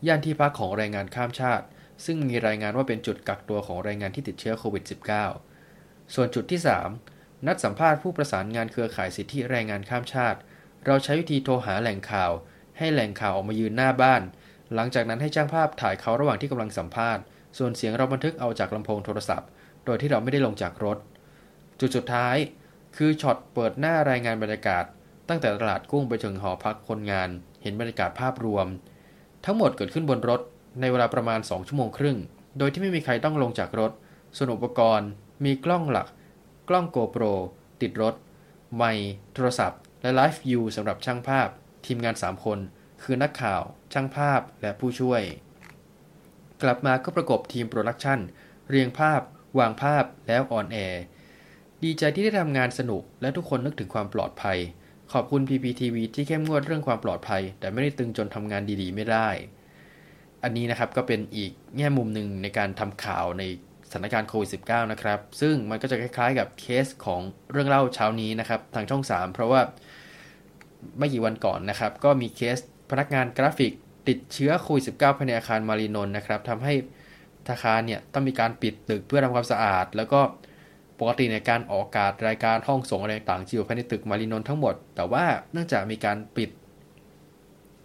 ย่านที่พักของแรงงานข้ามชาติ ซึ่งมีรายงานว่าเป็นจุดกักตัวของแรงงานที่ติดเชื้อโควิด -19 ส่วนจุดที่ 3 นัดสัมภาษณ์ผู้ประสานงานเครือข่ายสิทธิแรงงานข้ามชาติ เราใช้วิธีโทรหาแหล่งข่าว ให้แหล่งข่าวออกมายืนหน้าบ้าน หลังจากนั้นให้จ้างภาพถ่ายเขาระหว่างที่กำลังสัมภาษณ์ ส่วนเสียงเราบันทึกเอาจากลำโพงโทรศัพท์ โดยที่เราไม่ได้ลงจากรถ จุดสุดท้าย คือช็อตเปิดหน้ารายงานบรรยากาศ ตั้งแต่ตลาดกุ้งไปถึงหอพักคนงาน เห็นบรรยากาศภาพรวม ทั้งหมดเกิดขึ้นบนรถ ในเวลาประมาณ2ชั่วโมงครึ่ง โดยที่ไม่มีใครต้องลงจากรถ ส่วนอุปกรณ์ มีกล้องหลัก ล้อง GoPro ติดรถ ไมค์โทรศัพท์ และ live view สำหรับช่างภาพ ทีมงาน 3 คน คือนักข่าว ช่างภาพและผู้ช่วย กลับมาก็ประกบทีม production เรียงภาพ วางภาพแล้ว on air ดีใจที่ได้ทำงานสนุก และทุกคนนึกถึงความปลอดภัย ขอบคุณ PPTV ที่เข้มงวดเรื่องความปลอดภัย แต่ไม่ได้ตึงจนทำงานดีๆ ไม่ได้ อันนี้นะครับก็เป็นอีกแง่มุมหนึ่งในการทำข่าวใน ถานการณ์โควิด -19 นะครับ ซึ่งมันก็จะคล้ายๆกับเคสของเรื่องเล่าเช้านี้นะครับ ทางช่อง 3 เพราะว่าไม่กี่วันก่อนนะครับ ก็มีเคสพนักงานกราฟิกติดเชื้อโควิด -19 ภายในอาคารมาลีนนท์นะครับทำให้ทางอาคารเนี่ยต้องมีการปิดตึกเพื่อทำความสะอาด แล้วก็ปกติในการออกอากาศรายการห้องส่งอะไรต่างๆอยู่ภายในตึกมาลีนนท์ทั้งหมด แต่ว่าเนื่องจากมีการปิด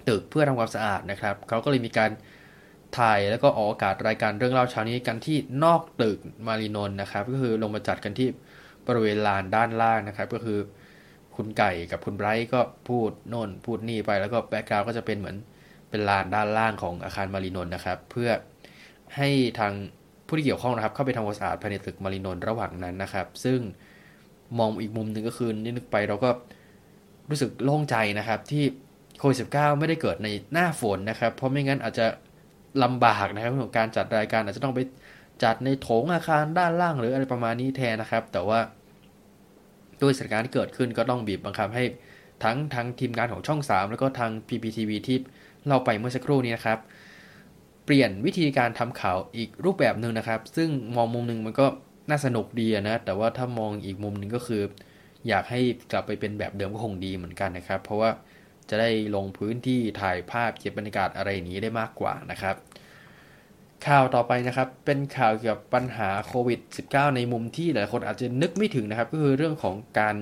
ตึกเพื่อทำความสะอาดนะครับเขาก็เลยมีการ ถ่ายแล้วก็ออกอากาศรายการเรื่องเล่าเช้านี้กันที่นอกตึกมาลีนนท์นะครับ ก็คือลงมาจัดกันที่บริเวณลานด้านล่างนะครับ ก็คือคุณไก่กับคุณไบรท์ก็พูดโน่นพูดนี่ไปแล้วก็ background ก็จะเป็นเหมือนเป็นลานด้านล่างของอาคารมาลีนนท์นะครับ เพื่อให้ทางผู้ที่เกี่ยวข้องนะครับ เข้าไปทำความสะอาดภายในตึกมาลีนนท์ระหว่างนั้นนะครับ ซึ่งมองอีกมุมหนึ่งก็คือนี่นึกไปเราก็รู้สึกโล่งใจนะครับที่โควิด -19 ไม่ได้เกิดในหน้าฝนนะครับ เพราะไม่งั้นอาจจะ ลำบากนะครับเรื่องการจัดรายการอาจจะต้องไปจัดในโถงอาคารด้านล่างหรืออะไรประมาณนี้แทนนะครับ แต่ว่าด้วยสถานการณ์ที่เกิดขึ้นก็ต้องบีบบังคับให้ทั้งทางทีมงานของช่อง 3 แล้วก็ทาง PPTV ที่เราไปเมื่อสักครู่นี้นะครับ เปลี่ยนวิธีการทำข่าวอีกรูปแบบหนึ่งนะครับ ซึ่งมองมุมหนึ่งมันก็น่าสนุกดีนะ แต่ว่าถ้ามองอีกมุมหนึ่งก็คือ อยากให้กลับไปเป็นแบบเดิมก็คงดีเหมือนกันนะครับ เพราะว่าจะได้ลงพื้นที่ถ่ายภาพเก็บบรรยากาศอะไรนี้ได้มากกว่านะครับ ข่าวต่อไปนะครับเป็นข่าวเกี่ยวกับปัญหาโควิด -19 ในมุมที่หลายคนอาจจะนึกไม่ถึงนะครับ ก็คือเรื่องของการ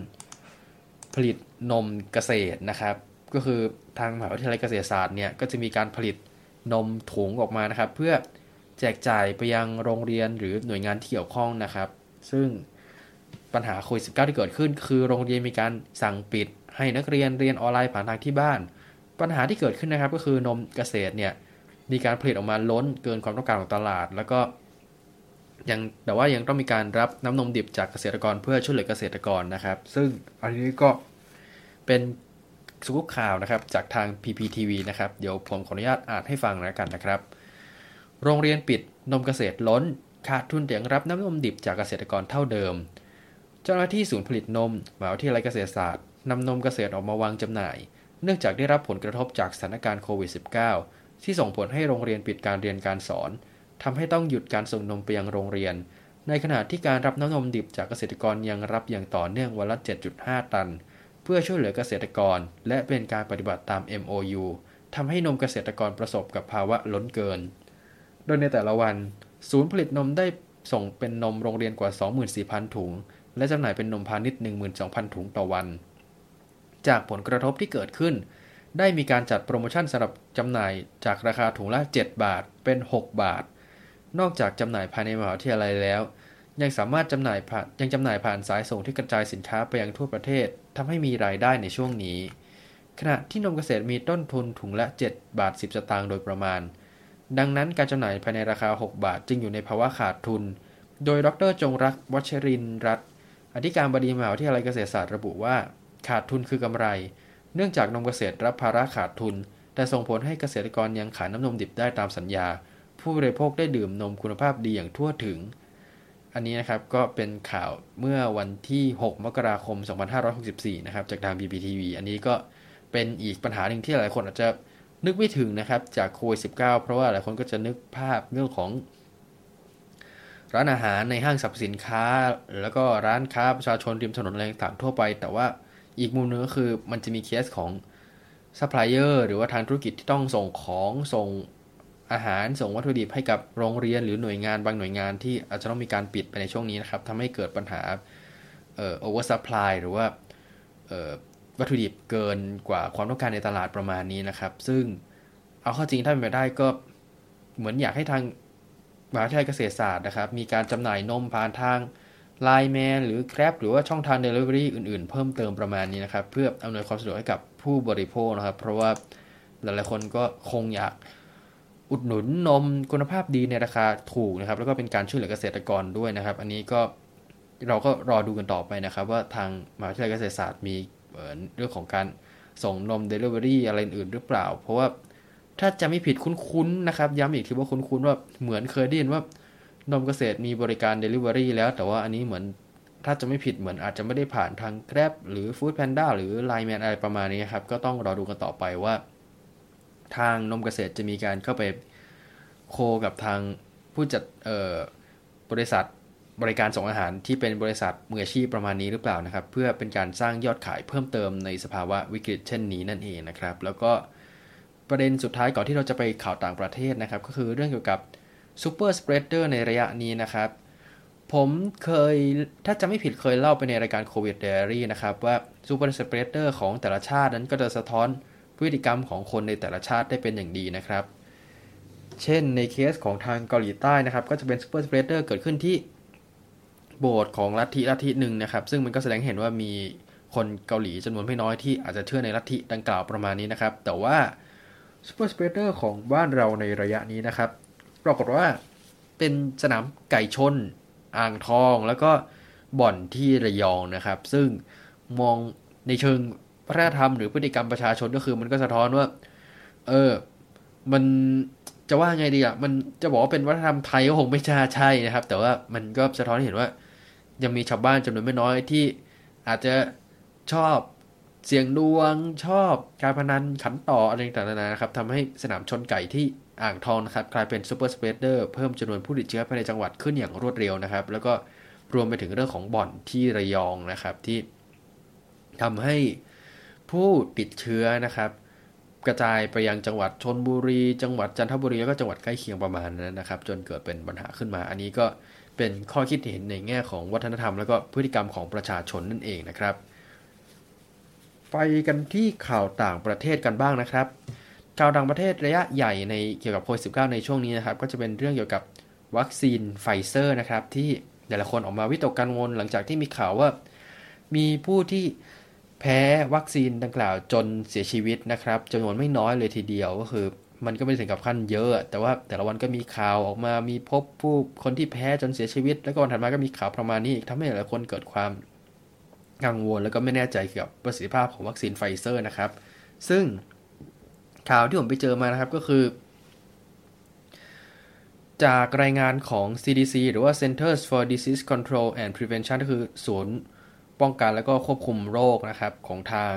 ผลิตนมเกษตรนะครับ ก็คือทางมหาวิทยาลัยเกษตรศาสตร์เนี่ยก็จะมีการผลิตนมถุงออกมานะครับ เพื่อแจกจ่ายไปยังโรงเรียนหรือหน่วยงานที่เกี่ยวข้องนะครับ ซึ่งปัญหาโควิด -19 ที่เกิดขึ้น คือโรงเรียนมีการสั่งปิด ให้นักเรียนเรียนออนไลน์ผ่านทางที่บ้าน ปัญหาที่เกิดขึ้นนะครับ ก็คือนมเกษตรเนี่ย มีการผลิตออกมาล้นเกินความต้องการของตลาด แล้วก็ยังแต่ว่ายังต้องมีการรับน้ำนมดิบจากเกษตรกรเพื่อช่วยเหลือเกษตรกรนะครับ ซึ่งอันนี้ก็เป็นสกุปข่าวนะครับจากทาง PPTV นะครับ เดี๋ยวผมขออนุญาตอ่านให้ฟังแล้วกันนะครับ โรงเรียนปิดนมเกษตรล้น ขาดทุนแต่ยังรับน้ำนมดิบจากเกษตรกรเท่าเดิม เจ้าหน้าที่ศูนย์ผลิตนมมหาวิทยาลัยเกษตรศาสตร์นำนมเกษตรออกมาวางจำหน่าย เนื่องจากได้รับผลกระทบจากสถานการณ์โควิด -19 ที่ส่งผลให้โรงเรียนปิดการเรียนการสอนทำให้ต้องหยุดการส่งนมไปยังโรงเรียน ในขณะที่การรับน้ำนมดิบจากเกษตรกรยังรับอย่างต่อเนื่องวันละ 7.5 ตัน เพื่อช่วยเหลือเกษตรกร และเป็นการปฏิบัติตาม MOU ทำให้นมเกษตรกรประสบกับภาวะล้นเกิน โดยในแต่ละวัน ศูนย์ผลิตนมได้ส่งเป็นนมโรงเรียนกว่า 24,000 ถุง และจำหน่ายเป็นนมพาณิชย์12,000 ถุงต่อวัน จากผลกระทบที่เกิดขึ้น ได้มีการจัดโปรโมชั่นสำหรับจำหน่ายจากราคาถุงละ 7 บาทเป็น 6 บาท นอกจากจำหน่ายภายในมหาวิทยาลัยแล้ว ยังสามารถจำหน่ายผ่านยังจำหน่ายผ่านสายส่งที่กระจายสินค้าไปยังทั่วประเทศทำให้มีรายได้ในช่วงนี้ ขณะที่นมเกษตรมีต้นทุนถุงละ 7 บาท 10 สตางค์โดยประมาณ ดังนั้นการจำหน่ายภายในราคา 6 บาทจึงอยู่ในภาวะขาดทุน โดยดรจงรักวัชรินรัตน์อธิการบดีมหาวิทยาลัยเกษตรศาสตร์ระบุว่า ขาดทุนคือกำไร เนื่องจากนมเกษตรรับภาระขาดทุน แต่ส่งผลให้เกษตรกรยังขายน้ำนมดิบได้ตามสัญญา ผู้บริโภคได้ดื่มนมคุณภาพดีอย่างทั่วถึง อันนี้นะครับก็เป็นข่าวเมื่อวันที่ 6 มกราคม 2564 นะครับจากทาง BPTV อันนี้ก็เป็นอีกปัญหาหนึ่งที่หลายคนอาจจะนึกไม่ถึงนะครับจากโควิด -19 เพราะว่าหลายคนก็จะนึกภาพเรื่องของ ร้านอาหารในห้างสรรพสินค้า แล้วก็ร้านค้าประชาชนริมถนนอะไรต่างๆทั่วไป แต่ว่า อีกมุมนึงก็คือมันจะมีเคสของซัพพลายเออร์หรือว่าทางธุรกิจที่ต้องส่งของส่งอาหารส่งวัตถุดิบให้กับโรงเรียนหรือหน่วยงานบางหน่วยงานที่อาจจะต้องมีการปิดไปในช่วงนี้นะครับทำให้เกิดปัญหาเอ่อ oversupply หรือว่าเอ่อวัตถุดิบเกินกว่าความต้องการในตลาดประมาณนี้นะครับ ซึ่งเอาเข้าจริงถ้าเป็นไปได้ก็เหมือนอยากให้ทางมหาวิทยาลัยเกษตรศาสตร์นะครับ มีการจำหน่ายนมผ่านทาง LINE MAN หรือ Grab หรือว่าช่องทาง delivery อื่นๆ เพิ่มเติมประมาณนี้นะครับ เพื่ออำนวยความสะดวกให้กับผู้บริโภคนะครับ เพราะว่าหลายๆคนก็คงอยากอุดหนุนนมคุณภาพดีในราคาถูกนะครับ แล้วก็เป็นการช่วยเหลือเกษตรกรด้วยนะครับ อันนี้ก็เราก็รอดูกันต่อไปนะครับ ว่าทางมหาวิทยาลัยเกษตรศาสตร์มีเรื่องของการส่งนม Delivery อะไรอื่นหรือเปล่า เพราะว่าถ้าจะไม่ผิดคุ้นๆนะครับ ย้ำอีกทีว่าคุ้นๆว่าเหมือนเคยได้ยินว่า นมเกษตรมีบริการ Delivery แล้ว แต่ว่าอันนี้เหมือนถ้าจะไม่ผิดเหมือนอาจจะไม่ได้ผ่านทาง Grab หรือ Food Panda หรือ Line Man อะไรประมาณนี้ครับ ก็ต้องรอดูกันต่อไปว่า ทางนมเกษตรจะมีการเข้าไป co กับทางผู้จัดบริษัทบริการส่งอาหารที่เป็นบริษัทมืออาชีพประมาณนี้หรือเปล่านะครับ เพื่อเป็นการสร้างยอดขายเพิ่มเติมในสภาวะวิกฤตเช่นนี้นั่นเองนะครับ แล้วก็ประเด็นสุดท้ายก่อนที่เราจะไปข่าวต่างประเทศนะครับ ก็คือเรื่องเกี่ยวกับ super spreader ในระยะนี้นะครับ ผมเคยถ้าจะไม่ผิดเคยเล่าไปในรายการโควิด Daily นะครับว่าsuper spreader ของแต่ละชาตินั้นก็จะสะท้อนพฤติกรรมของคนในแต่ละชาติได้เป็นอย่างดีนะครับ เช่นในเคสของทางเกาหลีใต้นะครับ ก็จะเป็น super spreader เกิดขึ้นที่โบสถ์ของลัทธิลัทธิหนึ่งนะครับ ซึ่งมันก็แสดงเห็นว่ามีคนเกาหลีจำนวนไม่น้อยที่อาจจะเชื่อในลัทธิดังกล่าวประมาณนี้นะครับ แต่ว่า super spreader ของบ้านเราในระยะนี้นะครับ ปรากฏว่าเป็นสนามไก่ชน อ่างทอง แล้วก็บ่อนที่ระยองนะครับ ซึ่งมองในเชิงวัฒนธรรมหรือพฤติกรรมประชาชนก็คือมันก็สะท้อนว่า เออ มันจะว่าไงดีอะ มันจะบอกว่าเป็นวัฒนธรรมไทยก็คงไม่ใช่ใช่นะครับ แต่ว่ามันก็สะท้อนให้เห็นว่า ยังมีชาวบ้านจำนวนไม่น้อยที่อาจจะชอบเสียงดวงชอบการพนันขันต่ออะไรต่างๆนะครับทำให้สนามชนไก่ที่ อ่างทองนะครับกลายเป็น super spreader เพิ่มจำนวนผู้ติดเชื้อภายในจังหวัดขึ้นอย่างรวดเร็วนะครับ แล้วก็รวมไปถึงเรื่องของบ่อนที่ระยองนะครับที่ทำให้ผู้ติดเชื้อนะครับ กระจายไปยังจังหวัดชลบุรี จังหวัดจันทบุรีแล้วก็จังหวัดใกล้เคียงประมาณนั้นนะครับ จนเกิดเป็นปัญหาขึ้นมา อันนี้ก็เป็นข้อคิดเห็นในแง่ของวัฒนธรรม แล้วก็พฤติกรรมของประชาชนนั่นเองนะครับ ไปกันที่ข่าวต่างประเทศกันบ้างนะครับ ข่าวต่างประเทศระยะใหญ่ในเกี่ยวกับโควิด -19 ในช่วงนี้นะครับ ก็จะเป็นเรื่องเกี่ยวกับวัคซีนไฟเซอร์นะครับ ที่แต่ละคนออกมาวิตกกังวลหลังจากที่มีข่าวว่า มีผู้ที่แพ้วัคซีนดังกล่าวจนเสียชีวิตนะครับจำนวนไม่น้อยเลยทีเดียวก็คือ มันก็ไม่ถึงกับขั้นเยอะ แต่ว่าแต่ละวันก็มีข่าวออกมามีพบผู้คนที่แพ้จนเสียชีวิต แล้วก็วันถัดมาก็มีข่าวประมาณนี้อีกทำให้หลายคนเกิดความกังวลแล้วก็ไม่แน่ใจเกี่ยวกับประสิทธิภาพของวัคซีนไฟเซอร์นะครับ ซึ่ง ข่าวที่ผมไปเจอมานะครับก็คือ จากรายงานของ CDC หรือว่า Centers for Disease Control and Prevention ก็คือศูนย์ป้องกันและก็ควบคุมโรคนะครับของทาง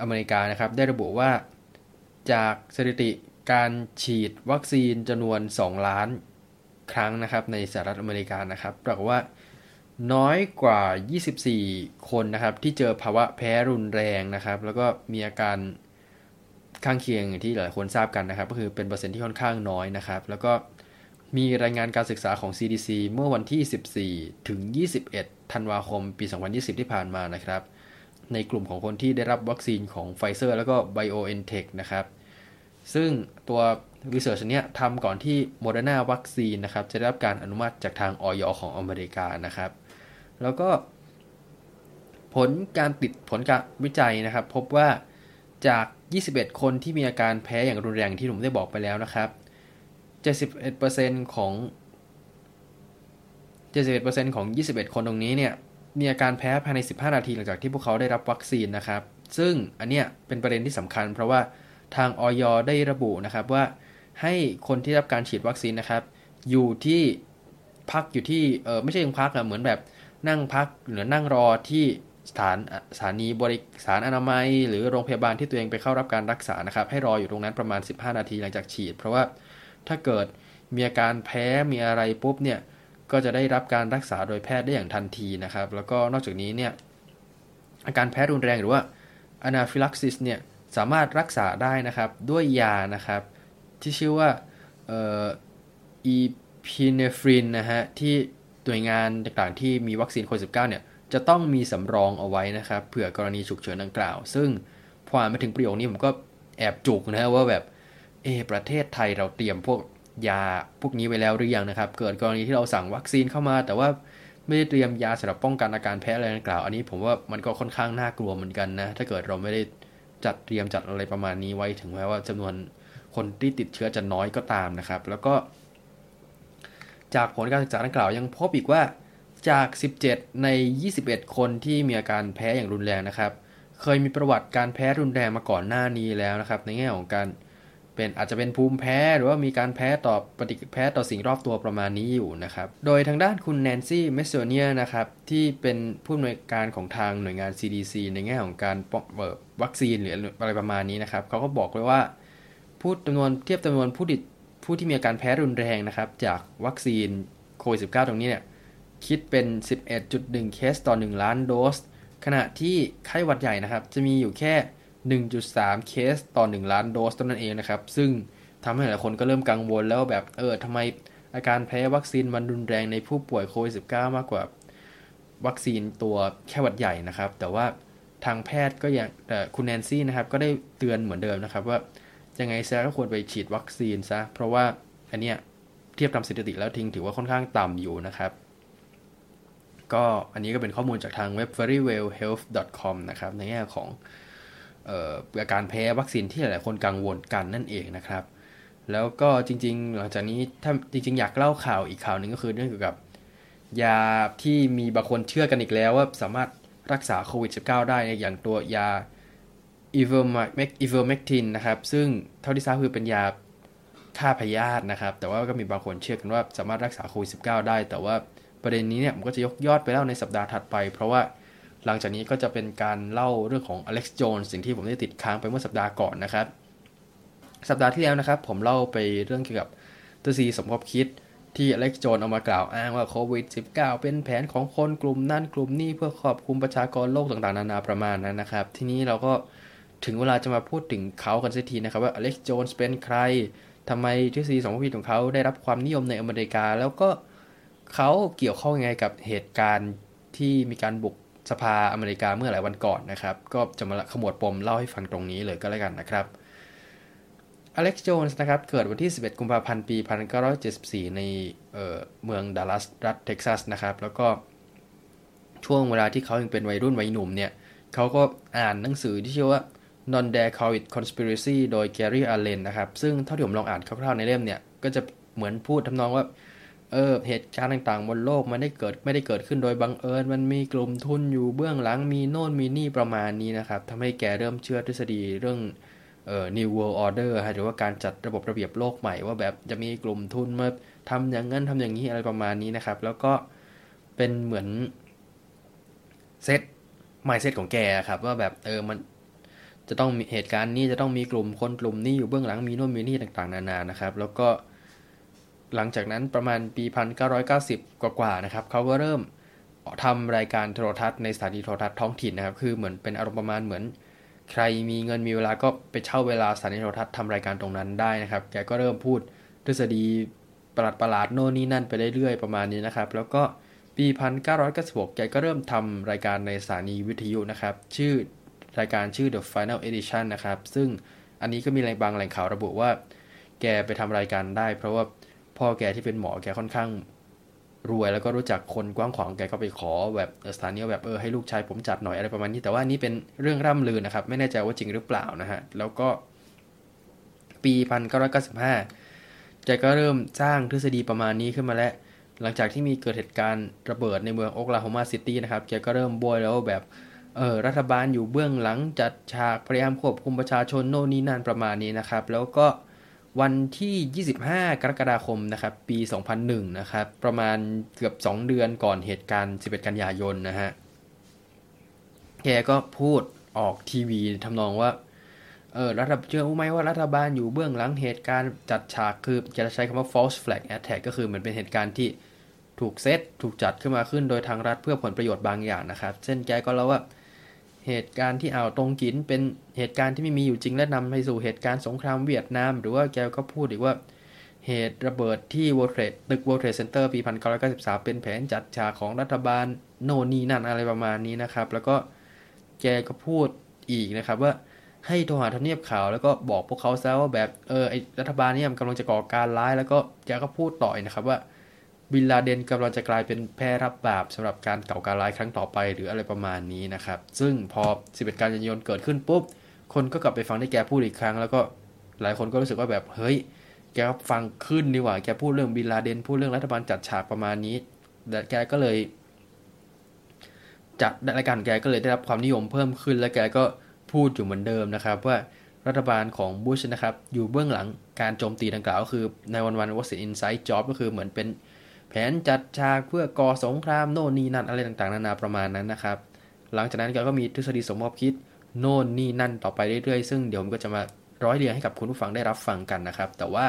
อเมริกานะครับ ได้ระบุว่าจากสถิติการฉีดวัคซีนจำนวน 2 ล้านครั้งนะครับในสหรัฐอเมริกานะครับปรากฏว่าน้อยกว่า 24 คนนะครับที่เจอภาวะแพ้รุนแรงนะครับ แล้วก็มีอาการ ข้างเคียงที่หลายคนทราบกันนะครับ ก็คือเป็นเปอร์เซ็นต์ที่ค่อนข้างน้อยนะครับ แล้วก็มีรายงานการศึกษาของ CDC เมื่อวันที่ 14 ถึง 21 ธันวาคม ปี 2020 ที่ผ่านมานะครับ ในกลุ่มของคนที่ได้รับวัคซีนของไฟเซอร์แล้วก็ BioNTech นะครับ ซึ่งตัววิจัยเนี้ยทำก่อนที่โมเดอร์นาวัคซีนนะครับ จะได้รับการอนุมัติจากทางออยของอเมริกานะครับ แล้วก็ ผลการติดผลการวิจัยนะครับ พบว่าจาก 21 คนที่มีอาการแพ้อย่างรุนแรงที่ผมได้บอกไปแล้วนะครับ 71%ของ 71%ของ 21 คนตรงนี้เนี่ย มีอาการแพ้ภายใน 15 นาทีหลังจากที่พวกเขาได้รับวัคซีนนะครับ ซึ่งอันเนี้ยเป็นประเด็นที่สำคัญ เพราะว่าทางออยได้ระบุนะครับว่าให้คนที่รับการฉีดวัคซีนนะครับ อยู่ที่พักอยู่ที่เออไม่ใช่ยังพักอะเหมือนแบบนั่งพักหรือนั่งรอที่ สถานสถานีบริสารอนามัย หรือโรงพยาบาลที่ตัวเองไปเข้ารับการรักษานะครับ ให้รออยู่ตรงนั้นประมาณ 15 นาทีหลังจากฉีด เพราะว่าถ้าเกิดมีอาการแพ้มีอะไรปุ๊บเนี่ยก็จะได้รับการรักษาโดยแพทย์ได้อย่างทันทีนะครับ แล้วก็นอกจากนี้เนี่ยอาการแพ้รุนแรงหรือว่า anaphylaxis เนี่ยสามารถรักษาได้นะครับด้วยยานะครับที่ชื่อว่าอีพีเนฟรินนะฮะที่หน่วยงานต่างๆที่มีวัคซีนโควิด -19 เนี่ย จะต้องมีสำรองเอาไว้นะครับเผื่อกรณีฉุกเฉินดังกล่าว ซึ่งพอมาถึงประโยคนี้ผมก็แอบจุกนะว่าแบบเอประเทศไทยเราเตรียมพวกยาพวกนี้ไว้แล้วหรือยังนะครับ เกิดกรณีที่เราสั่งวัคซีนเข้ามา แต่ว่าไม่ได้เตรียมยาสำหรับป้องกันอาการแพ้อะไรดังกล่าว อันนี้ผมว่ามันก็ค่อนข้างน่ากลัวเหมือนกันนะ ถ้าเกิดเราไม่ได้จัดเตรียมจัดอะไรประมาณนี้ไว้ถึงแม้ว่าจำนวนคนที่ติดเชื้อจะน้อยก็ตามนะครับ แล้วก็ จากผลการศึกษาดังกล่าวยังพบอีกว่า จาก 17 ใน 21 คนที่มีอาการแพ้อย่างรุนแรงนะครับ เคยมีประวัติการแพ้รุนแรงมาก่อนหน้านี้แล้วนะครับ ในแง่ของการเป็นอาจจะเป็นภูมิแพ้หรือว่ามีการแพ้ต่อปฏิกิริยาแพ้ต่อสิ่งรอบตัวประมาณนี้อยู่นะครับ โดยทางด้านคุณแนนซี่เมสโซเนียนะครับ ที่เป็นผู้อำนวยการของทางหน่วยงาน CDC ในแง่ของการป้องวัคซีนหรืออะไรประมาณนี้นะครับเขาก็บอกไว้ว่าผู้จำนวนเทียบจำนวนผู้ติดผู้ที่มีอาการแพ้รุนแรงนะครับ จากวัคซีนโควิด -19 ตรงนี้เนี่ย คิดเป็น 11.1 เคสต่อ 1 ล้านโดส ขณะที่ไข้หวัดใหญ่นะครับ จะมีอยู่แค่ 1.3 เคสต่อ 1 ล้านโดสตัวนั้นเองนะครับ ซึ่งทำให้หลายคนก็เริ่มกังวลแล้วแบบเออทำไมอาการแพ้วัคซีนมันรุนแรงในผู้ป่วยโควิด -19 มากกว่าวัคซีนตัวแค่หวัดใหญ่นะครับ แต่ว่าทางแพทย์ก็อย่างแต่คุณแนนซี่นะครับ ก็ได้เตือนเหมือนเดิมนะครับ ว่ายังไงซะก็ควรไปฉีดวัคซีนซะเพราะว่าอันเนี้ยเทียบตามสถิติแล้วทิ้งถือว่าค่อนข้างต่ำอยู่นะครับ ก็อันนี้ก็เป็นข้อมูลจากทางเว็บ verywellhealth.com นะครับในแง่ของอาการแพ้วัคซีนที่หลายๆคนกังวลกันนั่นเองนะครับ แล้วก็จริงๆ หลังจากนี้ถ้าจริง ๆ อยากเล่าข่าวอีกข่าวหนึ่งก็คือเรื่องเกี่ยวกับ ยาที่มีบางคนเชื่อกันอีกแล้วว่าสามารถรักษาโควิด -19 ได้อย่างตัวยา e v e r m e c t i n นะครับ ซึ่งเท่าที่ทราบคือเป็นยาฆ่าพยาธินะครับ แต่ว่าก็มีบางคนเชื่อกันว่าสามารถรักษาโควิด -19 ได้ แต่ว่า ประเด็นนี้เนี่ยผมก็จะยกยอดไปเล่าในสัปดาห์ถัดไป เพราะว่าหลังจากนี้ก็จะเป็นการเล่าเรื่องของอเล็กซ์โจนสิ่งที่ผมได้ติดค้างไปเมื่อสัปดาห์ก่อนนะครับ สัปดาห์ที่แล้วนะครับ ผมเล่าไปเรื่องเกี่ยวกับตัวซีสมคบคิดที่อเล็กซ์โจนเอามากล่าวอ้างว่าโควิด -19 เป็นแผนของคนกลุ่มนั่นกลุ่มนี้เพื่อครอบคลุมประชากรโลกต่างๆ นานาประมาณนั้นนะครับ ทีนี้เราก็ถึงเวลาจะมาพูดถึงเขากันสักทีนะครับว่าอเล็กซ์โจนสเป็นใครทำไมทฤษฎีสมคบคิดของเขาได้รับความนิยมในอเมริกา แล้วก็เเขาเกี่ยวข้องยังไงกับเหตุการณ์ที่มีการบุกสภาอเมริกาเมื่อหลายวันก่อนนะครับ ก็จะมาขมวดปมเล่าให้ฟังตรงนี้เลยก็แล้วกันนะครับอเล็กซ์ โจนส์ นะครับ เกิดวันที่ 11 กุมภาพันธ์ ปี 1974 ในเเมืองดัลลัส รัฐเท็กซัส นะครับ แล้วก็ช่วงเวลาที่เขายังเป็นวัยรุ่นวัยหนุ่มเนี่ย เขาก็อ่านหนังสือที่ชื่อว่า Non Dare Call It Conspiracy โดย Gary Allen นะครับ ซึ่งเท่าที่ผมลองอ่านคร่าวๆในเล่มเนี่ย ก็จะเหมือนพูดทำนองว่า เออเหตุการณ์ต่างๆ บนโลกมันได้เกิดไม่ได้เกิดขึ้นโดยบังเอิญ มันมีกลุ่มทุนอยู่เบื้องหลังมีโน่นมีนี่ประมาณนี้นะครับทำให้แกเริ่มเชื่อทฤษฎีเรื่องเอ่อ New World Order หรือว่าการจัดระบบระเบียบโลกใหม่ว่าแบบจะมีกลุ่มทุนมาทำอย่างนั้นทำอย่างนี้อะไรประมาณนี้นะครับ แล้วก็เป็นเหมือนเซตหมายเซตของแกครับ ว่าแบบเออมันจะต้องมีเหตุการณ์นี้จะต้องมีกลุ่มคนกลุ่มนี้อยู่เบื้องหลังมีโน่นมีนี่ต่าง ๆ นานานะครับ แล้วก็ หลังจากนั้นประมาณปี 1990 กว่าๆนะครับเขาก็เริ่มทำรายการโทรทัศน์ในสถานีโทรทัศน์ท้องถิ่นนะครับ คือเหมือนเป็นอารมณ์ประมาณเหมือน ใครมีเงินมีเวลาก็ไปเช่าเวลาสถานีโทรทัศน์ทำรายการตรงนั้นได้นะครับ แกก็เริ่มพูดทฤษฎีประหลาดประหลาดโน่นนี่นั่นไปเรื่อยๆประมาณนี้นะครับ แล้วก็ปี 1996 แกก็เริ่มทำรายการในสถานีวิทยุนะครับ ชื่อรายการชื่อ The Final Edition นะครับ ซึ่งอันนี้ก็มีบางแหล่งข่าวระบุว่า แกไปทำรายการได้เพราะว่า พ่อแกที่เป็นหมอแกค่อนข้างรวยแล้วก็รู้จักคนกว้างขวางแกก็ไปขอแบบสถานีแบบเออให้ลูกชายผมจัดหน่อยอะไรประมาณนี้แต่ว่านี่เป็นเรื่องร่ำลือนะครับ ไม่แน่ใจว่าจริงหรือเปล่านะฮะ แล้วก็ปีพันเก้าร้อยเก้าสิบห้าแกก็เริ่มสร้างทฤษฎีประมาณนี้ขึ้นมาแล้วหลังจากที่มีเกิดเหตุการณ์ระเบิดในเมืองโอคลาโฮมาซิตี้นะครับแกก็เริ่มบวยแล้วแบบเออรัฐบาลอยู่เบื้องหลังจัดฉากพยายามควบคุมประชาชนโน่นนี่นั่นประมาณนี้นะครับ แล้วก็ วันที่ 25 กรกฎาคมนะครับปี 2001 นะครับ ประมาณเกือบ 2 เดือนก่อนเหตุการณ์ 11 กันยายนนะฮะ แกก็พูดออกทีวีทำนองว่าเออรัฐเชื่อไหมว่ารัฐบาลอยู่เบื้องหลังเหตุการณ์จัดฉากคือจะใช้คำว่า false flag attack ก็คือเหมือนเป็นเหตุการณ์ที่ถูกเซตถูกจัดขึ้นมาขึ้นโดยทางรัฐเพื่อผลประโยชน์บางอย่างนะครับ เช่นแกก็เล่าว่า เหตุการณ์ที่อ่าวตรงกินเป็นเหตุการณ์ที่ไม่มีอยู่จริงและนำไปสู่เหตุการณ์สงครามเวียดนาม หรือว่าแกก็พูดอีกว่าเหตุระเบิดที่ World Trade ตึก World Trade Center ปี 1993 เป็นแผนจัดฉากของรัฐบาลโนนีนั่นอะไรประมาณนี้นะครับ แล้วก็แกก็พูดอีกนะครับว่าให้โทรหาทำเนียบข่าวแล้วก็บอกพวกเขาซะว่าแบบเออไอรัฐบาลนี่มันกำลังจะก่อการร้าย แล้วก็แกก็พูดต่อยนะครับว่า บินลาเดนกำลังจะกลายเป็นแพร่รับบาปสำหรับการเก่อการร้ายครั้งต่อไปหรืออะไรประมาณนี้นะครับ ซึ่งพอ 11กันยายนเกิดขึ้นปุ๊บ คนก็กลับไปฟังที่แกพูดอีกครั้ง แล้วก็หลายคนก็รู้สึกว่าแบบเฮ้ย แกฟังขึ้นดีกว่า แกพูดเรื่องบินลาเดนพูดเรื่องรัฐบาลจัดฉากประมาณนี้แต่แกก็เลยจัดรายการแกก็เลยได้รับความนิยมเพิ่มขึ้น และแกก็พูดอยู่เหมือนเดิมนะครับ ว่ารัฐบาลของบุชนะครับอยู่เบื้องหลังการโจมตีดังกล่าวก็คือในวันวันวั s อินไซ d ์จ็อบก็คือเหมือนเป็น แผนจัดฉากเพื่อก่อสงครามโน่นนี่นั่นอะไรต่างๆ นานาประมาณนั้นนะครับ หลังจากนั้นก็มีทฤษฎีสมมติคิดโน่นนี่นั่นต่อไปเรื่อยๆ ซึ่งเดี๋ยวผมก็จะมาร้อยเรียงให้กับคุณผู้ฟังได้รับฟังกันนะครับ แต่ว่า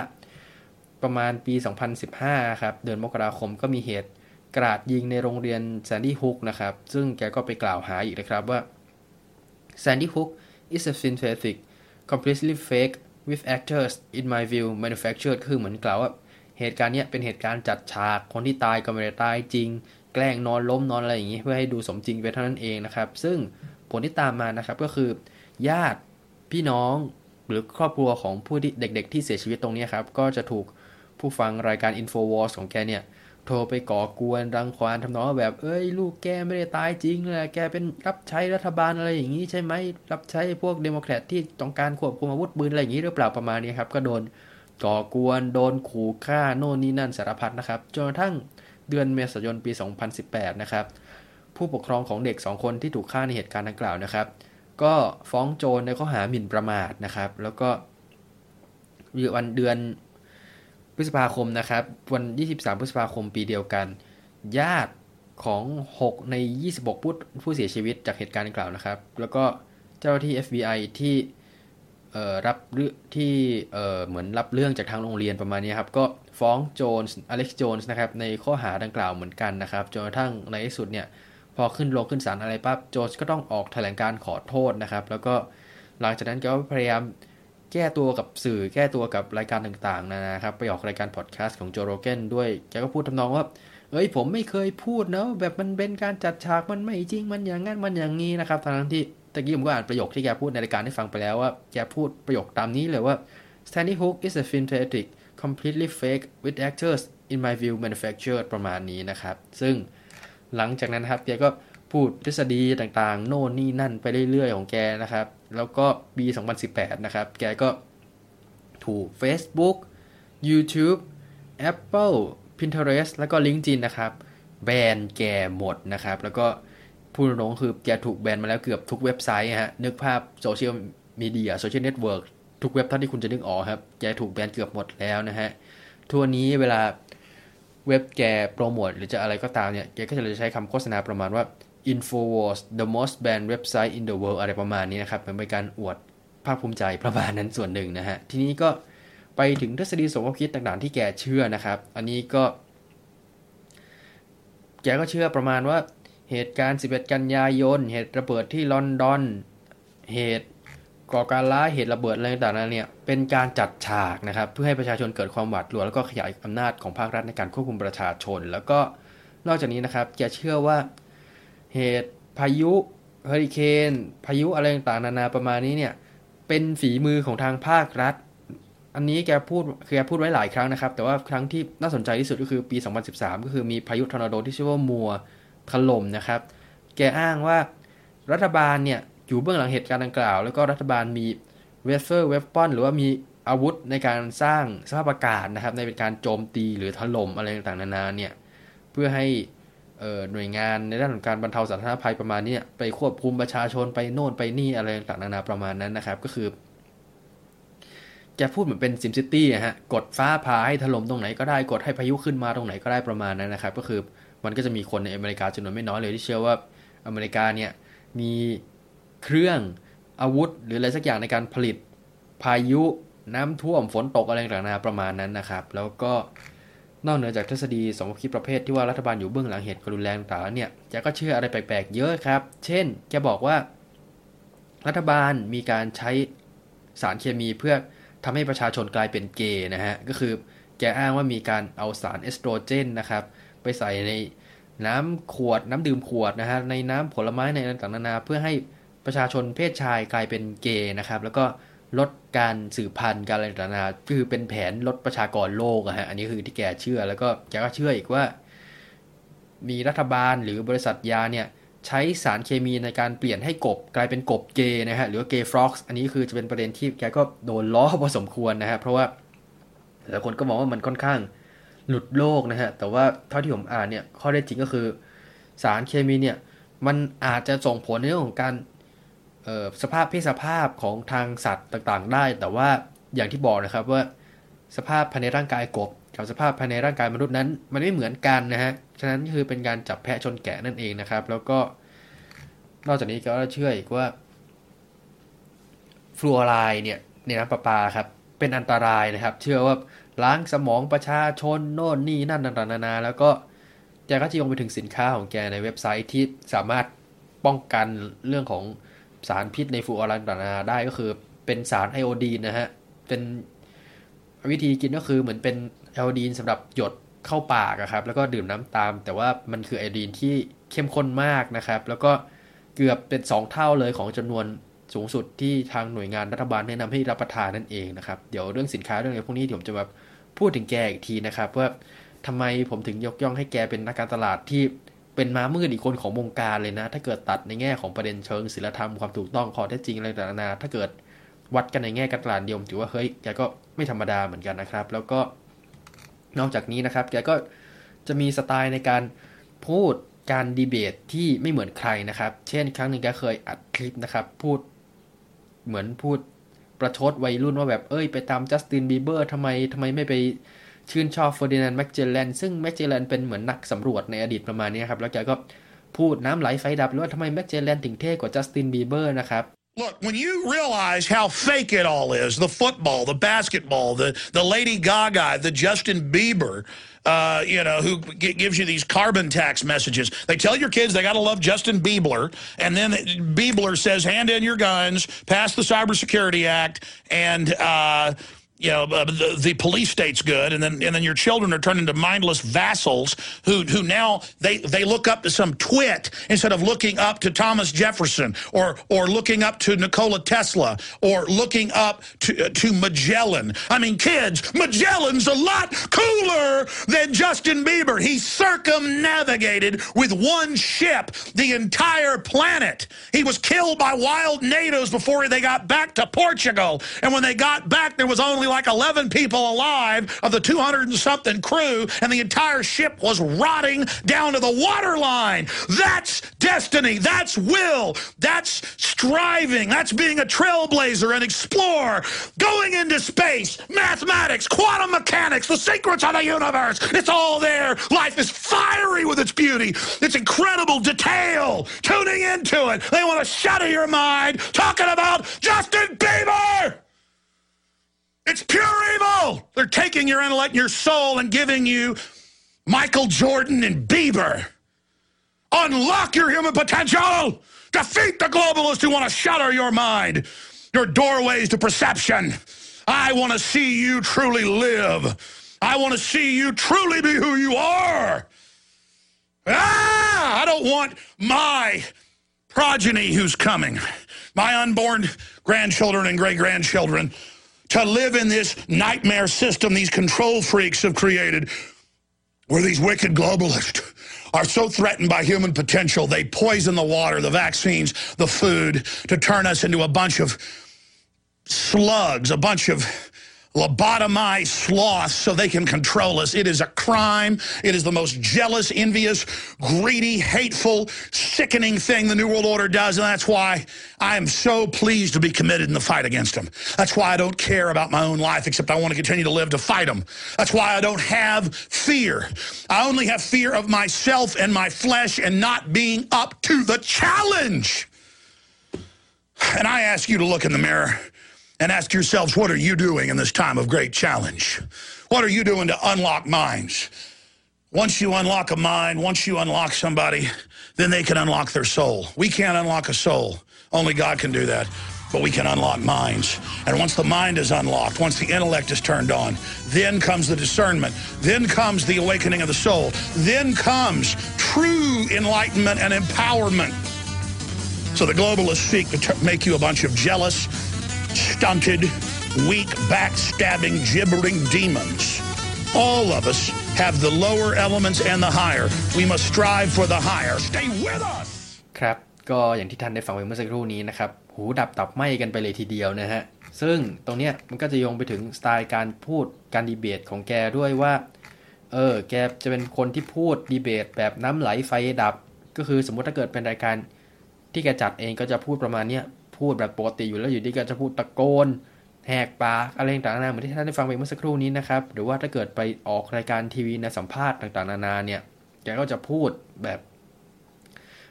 ประมาณปี 2015 ครับ เดือนมกราคมก็มีเหตุกราดยิงในโรงเรียนแซนดี้ฮุกนะครับ ซึ่งแกก็ไปกล่าวหาอีกนะครับว่าแซนดี้ฮุก is a synthetic completely fake with actors in my view manufactured คือเหมือนกล่าวว่า เหตุการณ์นี้เป็นเหตุการณ์จัดฉาก คนที่ตายก็ไม่ได้ตายจริง แกล้งนอนล้มนอนอะไรอย่างนี้เพื่อให้ดูสมจริงไปเท่านั้นเองนะครับ ซึ่งผลที่ตามมานะครับก็คือ ญาติพี่น้องหรือครอบครัวของผู้ที่เด็ก ๆ ที่เสียชีวิตตรงนี้ครับ ก็จะถูกผู้ฟังรายการ Infowars ของแกเนี่ยโทรไปก่อกวนรังควานทำนองแบบเอ้ย ลูกแกไม่ได้ตายจริงเลยแกเป็นรับใช้รัฐบาลอะไรอย่างนี้ใช่ไหมรับใช้พวกเดโมแครตที่ต้องการควบคุมอาวุธปืนอะไรอย่างนี้หรือเปล่าประมาณนี้ครับก็โดน ก่อกวนโดนขู่ฆ่าโน่นนี่นั่นสารพัดนะครับจนกระทั่งเดือนเมษายนปี 2018 นะครับ ผู้ปกครองของเด็ก 2 คนที่ถูกฆ่าในเหตุการณ์ดังกล่าวนะครับ ก็ฟ้องโจรในข้อหาหมิ่นประมาทนะครับ แล้วก็วันเดือนพฤษภาคมนะครับ วัน 23 พฤษภาคมปีเดียวกัน ญาติของ 6 ใน 26 ผู้ผู้เสียชีวิตจากเหตุการณ์ดังกล่าวนะครับ แล้วก็เจ้าหน้าที่ FBI ที่ รับเรื่องที่เหมือนรับเรื่องจากทางโรงเรียนประมาณนี้ครับ ก็ฟ้องโจนส์อเล็กซ์โจนส์นะครับ ในข้อหาดังกล่าวเหมือนกันนะครับ จนกระทั่งในที่สุดเนี่ย พอขึ้นลงขึ้นศาลอะไรปั๊บโจนส์ก็ต้องออกแถลงการขอโทษนะครับ แล้วก็หลังจากนั้นก็พยายามแก้ตัวกับสื่อแก้ตัวกับรายการต่างๆนะครับ ไปออกรายการพอดแคสต์ของโจโรเกนด้วยแกก็พูดทำนองว่าเอ้ยผมไม่เคยพูดนะแบบมันเป็นการจัดฉากมันไม่จริงมันอย่างงั้นมันอย่างนี้นะครับทั้งที่ ตะกี้ผมก็อ่านประโยคที่แกพูดในรายการให้ฟังไปแล้วว่าแกพูดประโยคตามนี้เลยว่า Stanley Hook is a film theatric completely fake with actors in my view manufactured ประมาณนี้นะครับ ซึ่งหลังจากนั้นนะครับแกก็พูดทฤษฎีต่างๆ โน่นนี่นั่นไปเรื่อยๆ ของแกนะครับ แล้วก็ปี2018 นะครับ แกก็ถูก Facebook YouTube Apple Pinterest แล้วก็ LinkedIn นะครับ แบนแกหมดนะครับ แล้วก็ พูดตรงคือแกถูกแบนมาแล้วเกือบทุกเว็บไซต์ฮะ นึกภาพโซเชียลมีเดีย social network ทุกเว็บเท่าที่คุณจะนึกออกครับ แกถูกแบนเกือบหมดแล้วนะฮะ ทั่วนี้เวลาเว็บแกโปรโมทหรือจะอะไรก็ตามเนี่ย แกก็จะใช้คำโฆษณาประมาณว่า Infowars the most banned website in the world อะไรประมาณนี้นะครับเป็นการอวดภาคภูมิใจประมาณนั้นส่วนหนึ่งนะฮะ ทีนี้ก็ไปถึงทฤษฎีสมคบคิดต่างๆที่แกเชื่อนะครับ อันนี้ก็ แกก็เชื่อประมาณว่า เหตุการณ์ 11 กันยายน เหตุระเบิดที่ลอนดอน เหตุก่อการร้าย เหตุระเบิดอะไรต่างๆเนี่ย เป็นการจัดฉากนะครับ เพื่อให้ประชาชนเกิดความหวาดกลัว แล้วก็ขยายอำนาจของภาครัฐในการควบคุมประชาชน แล้วก็นอกจากนี้นะครับแกเชื่อว่าเหตุพายุเฮอริเคน พายุอะไรต่างๆนานาประมาณนี้เนี่ยเเป็นฝีมือของทางภาครัฐ อันนี้แกพูดคือแกพูดไว้หลายครั้งนะครับ แต่ว่าครั้งที่น่าสนใจที่สุดก็คือปี 2013 ก็คือมีพายุทอร์นาโดที่ชื่อว่า Moore ถล่มนะครับ แกอ้างว่ารัฐบาลเนี่ยอยู่เบื้องหลังเหตุการณ์ดังกล่าว แล้วก็รัฐบาลมี weather weapon หรือว่ามีอาวุธในการสร้างสภาพอากาศนะครับในการโจมตีหรือถล่มอะไรต่างๆนานาเนี่ยเพื่อให้หน่วยงานในด้านของการบรรเทาสาธารณภัยประมาณนี้ไปควบคุมประชาชนไปโน่นไปนี่อะไรต่างๆนานาประมาณนั้นนะครับ ก็คือแกพูดเหมือนเป็นซิมซิตี้ฮะกดฟ้าผ่าให้ถล่มตรงไหนก็ได้กดให้พายุขึ้นมาตรงไหนก็ได้ประมาณนั้นนะครับ ก็คือ มันก็จะมีคนในอเมริกาจำนวนไม่น้อยเลยที่เชื่อว่าอเมริกาเนี่ยมีเครื่องอาวุธ หรืออะไรสักอย่างในการผลิตพายุน้ำท่วมฝนตกอะไรต่างๆประมาณนั้นนะครับ แล้วก็นอกเหนือจากทฤษฎีสมคบคิดประเภทที่ว่ารัฐบาลอยู่เบื้องหลังเหตุการุนแรงต่างๆเนี่ยแกก็เชื่ออะไรแปลกๆ เยอะครับ เช่น แกบอกว่า รัฐบาลมีการใช้สารเคมีเพื่อทำให้ประชาชนกลายเป็นเกย์นะฮะ ก็คือแกอ้างว่ามีการเอาสารเอสโตรเจนนะครับ ไปใส่ในน้ำขวดน้ำดื่มขวดนะฮะในน้ำผลไม้ในต่างๆนานาเพื่อให้ประชาชนเพศชายกลายเป็นเกย์นะครับ แล้วก็ลดการสืบพันธุ์การอะไรต่างๆคือเป็นแผนลดประชากรโลกอะฮะอันนี้คือที่แกเชื่อแล้วก็แกก็เชื่ออีกว่า มีรัฐบาลหรือบริษัทยาเนี่ยใช้สารเคมีในการเปลี่ยนให้กบกลายเป็นกบเกย์นะฮะหรือว่า gay frogs อันนี้คือจะเป็นประเด็นที่แกก็โดนล้อพอสมควรนะฮะเพราะว่าหลายคนก็มองว่ามันค่อนข้าง หลุดโลกนะฮะ แต่ว่าเท่าที่ผมอ่านเนี่ยข้อเท็จจริงก็คือ สารเคมีเนี่ยมันอาจจะส่งผลในเรื่องของการสภาพเพศสภาพของทางสัตว์ต่างๆ ได้ แต่ว่าอย่างที่บอกนะครับว่าสภาพภายในร่างกายกบกับสภาพภายในร่างกายมนุษย์นั้น มันไม่เหมือนกันนะฮะ ฉะนั้นคือเป็นการจับแพะชนแกะนั่นเองนะครับ แล้วก็นอกจากนี้ก็เชื่ออีกว่าฟลูออไรด์เนี่ยในน้ำประปาครับเป็นอันตรายนะครับ เชื่อว่า ล้างสมองประชาชนโน่นนี่นั่นต่างๆนานาแล้วก็แกก็จะยงไปถึงสินค้าของแกในเว็บไซต์ที่สามารถป้องกันเรื่องของสารพิษในฟูออรันต่างๆได้ก็คือเป็นสารไอโอดีนนะฮะ เป็นวิธีกินก็คือเหมือนเป็นไอโอดีนสำหรับหยดเข้าปากครับ แล้วก็ดื่มน้ำตาม แต่ว่ามันคือไอโอดีนที่เข้มข้นมากนะครับ แล้วก็เกือบเป็น 2 เท่าเลยของจำนวนสูงสุดที่ทางหน่วยงานรัฐบาลแนะนำให้รับประทานนั่นเองนะครับ เดี๋ยวเรื่องสินค้าเรื่องอะไรพวกนี้เดี๋ยวผมจะมา พูดถึงแกอีกทีนะครับ ว่าทำไมผมถึงยกย่องให้แกเป็นนักการตลาดที่เป็นม้ามืดอีกคนของวงการเลยนะ ถ้าเกิดตัดในแง่ของประเด็นเชิงศิลธรรมความถูกต้องข้อเท็จจริงอะไรต่างๆถ้าเกิดวัดกันในแง่การตลาดเดียวถือว่าเฮ้ยแกก็ไม่ธรรมดาเหมือนกันนะครับ แล้วก็นอกจากนี้นะครับ แกก็จะมีสไตล์ในการพูดการดีเบตที่ไม่เหมือนใครนะครับ เช่น ครั้งหนึ่งแกเคยอัดคลิปนะครับ พูดเหมือนพูด ประชดวัยรุ่นว่าแบบเอ้ยไปตาม Justin Bieber ทำไมทำไมไม่ไปชื่นชอบ Ferdinand Magellan ซึ่ง Magellan เป็นเหมือนนักสำรวจในอดีตประมาณนี้ครับ แล้วแกก็พูดน้ำไหลไฟดับว่าทำไม Magellan ถึงเท่กว่า Justin Bieber นะครับ Look, when you realize how fake it all is, the football, the basketball, the, the Lady Gaga, the Justin Bieber, uh, you know, who gives you these carbon tax messages. They tell your kids they got to love Justin Bieber, and then Bieber says, hand in your guns, pass the Cybersecurity Act, and... Uh, you know, uh, the, the police state's good, and then and then your children are turned into mindless vassals who who now they they look up to some twit instead of looking up to Thomas Jefferson or or looking up to Nikola Tesla or looking up to uh, to Magellan. I mean, kids, Magellan's a lot cooler than Justin Bieber. He circumnavigated with one ship the entire planet. He was killed by wild natives before they got back to Portugal, and when they got back, there was only like 11 people alive of the 200 and something crew, and the entire ship was rotting down to the waterline. That's destiny. That's will. That's striving. That's being a trailblazer and explorer. Going into space, mathematics, quantum mechanics, the secrets of the universe. It's all there. Life is fiery with its beauty, its incredible detail. Tuning into it. They want to shatter your mind talking about Justin Bieber. It's pure evil. They're taking your intellect and your soul and giving you Michael Jordan and Bieber. Unlock your human potential. Defeat the globalists who want to shatter your mind, your doorways to perception. I want to see you truly live. I want to see you truly be who you are. Ah, I don't want my progeny who's coming, my unborn grandchildren and great grandchildren, to live in this nightmare system these control freaks have created where these wicked globalists are so threatened by human potential, they poison the water, the vaccines, the food, to turn us into a bunch of slugs, a bunch of lobotomized sloths so they can control us. It is a crime. It is the most jealous, envious, greedy, hateful, sickening thing the New World Order does, and that's why I am so pleased to be committed in the fight against them. That's why I don't care about my own life, except I want to continue to live to fight them. That's why I don't have fear. I only have fear of myself and my flesh and not being up to the challenge. And I ask you to look in the mirror and ask yourselves, what are you doing in this time of great challenge? What are you doing to unlock minds? Once you unlock a mind, once you unlock somebody, then they can unlock their soul. We can't unlock a soul. Only God can do that. But we can unlock minds. And once the mind is unlocked, once the intellect is turned on, then comes the discernment. Then comes the awakening of the soul. Then comes true enlightenment and empowerment. So the globalists seek to make you a bunch of jealous, stunted, weak, backstabbing, gibbering demons. All of us have the lower elements and the higher. We must strive for the higher. Stay with us! ครับ ก็อย่างที่ท่านได้ฟังไปเมื่อสักครู่นี้นะครับ หูดับตับไหมกันไปเลยทีเดียวนะฮะ ซึ่งตรงเนี้ยมันก็จะโยงไปถึงสไตล์การพูดการดีเบตของแกด้วยว่า เออ แกจะเป็นคนที่พูดดีเบตแบบน้ำไหลไฟดับ ก็คือสมมติถ้าเกิดเป็นรายการที่แกจัดเองก็จะพูดประมาณเนี้ย พูดแบบปกติอยู่แล้วอยู่ดีก็จะพูดตะโกนแหกปากอะไรต่างๆนานาเหมือนที่ท่านได้ฟังไปเมื่อสักครู่นี้นะครับหรือว่าถ้าเกิดไปออกรายการทีวีในสัมภาษณ์ต่างๆนานาเนี่ยแกก็จะพูดแบบ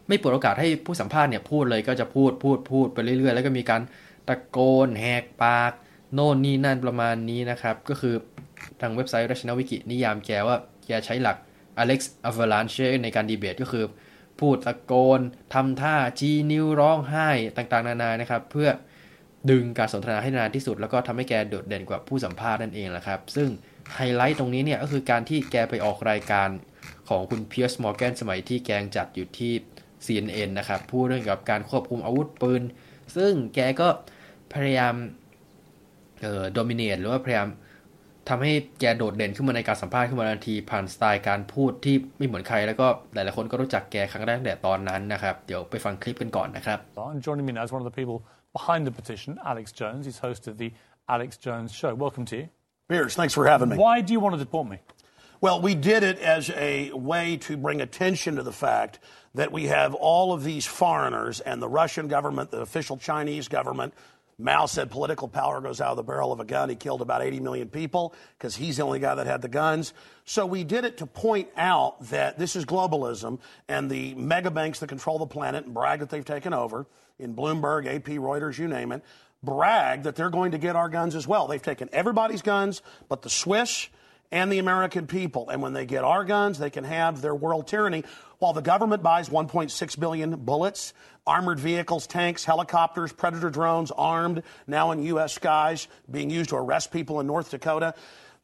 ไม่เปิดโอกาสให้ผู้สัมภาษณ์เนี่ยพูดเลยก็จะพูดพูดพูดไปเรื่อยๆ แล้วก็มีการตะโกนแหกปาก โน่นนี่นั่นประมาณนี้นะครับ ก็คือทางเว็บไซต์รัชนวิกินิยามแกว่าแกใช้หลัก Alex Avalanche ในการดีเบตก็คือ พูดตะโกนทำท่าชี้นิ้วร้องไห้ต่างๆ นานานะครับ เพื่อดึงการสนทนาให้นานที่สุด แล้วก็ทำให้แกโดดเด่นกว่าผู้สัมภาษณ์นั่นเองแหละครับ ซึ่งไฮไลท์ตรงนี้เนี่ยก็คือการที่แกไปออกรายการของคุณ Piers Morgan สมัยที่แกยังจัดอยู่ที่ CNN นะครับพูดเรื่องเกี่ยวกับการควบคุมอาวุธปืน ซึ่งแกก็พยายามเอ่อ dominate หรือว่าพยายาม ทำให้แกโดดเด่นขึ้นมาในการสัมภาษณ์ขึ้นมาทันทีผ่านสไตล์การพูดที่ไม่เหมือนใคร แล้วก็หลายๆคนก็รู้จักแกครั้งแรกแต่ตอนนั้นนะครับ เดี๋ยวไปฟังคลิปกันก่อนนะครับ And joining me now is one of the people behind the petition, Alex Jones. He's host of the Alex Jones Show. Welcome to you. Beers, thanks for having me. Why do you want to deport me? Well, we did it as a way to bring attention to the fact that we have all of these foreigners and the Russian government, the official Chinese government. Mao said political power goes out of the barrel of a gun. He killed about 80 million people because he's the only guy that had the guns. So we did it to point out that this is globalism and the mega banks that control the planet and brag that they've taken over in Bloomberg, AP, Reuters, you name it, brag that they're going to get our guns as well. They've taken everybody's guns but the Swiss and the American people. And when they get our guns, they can have their world tyranny. While the government buys 1.6 billion bullets, armored vehicles, tanks, helicopters, predator drones, armed, now in U.S. skies, being used to arrest people in North Dakota.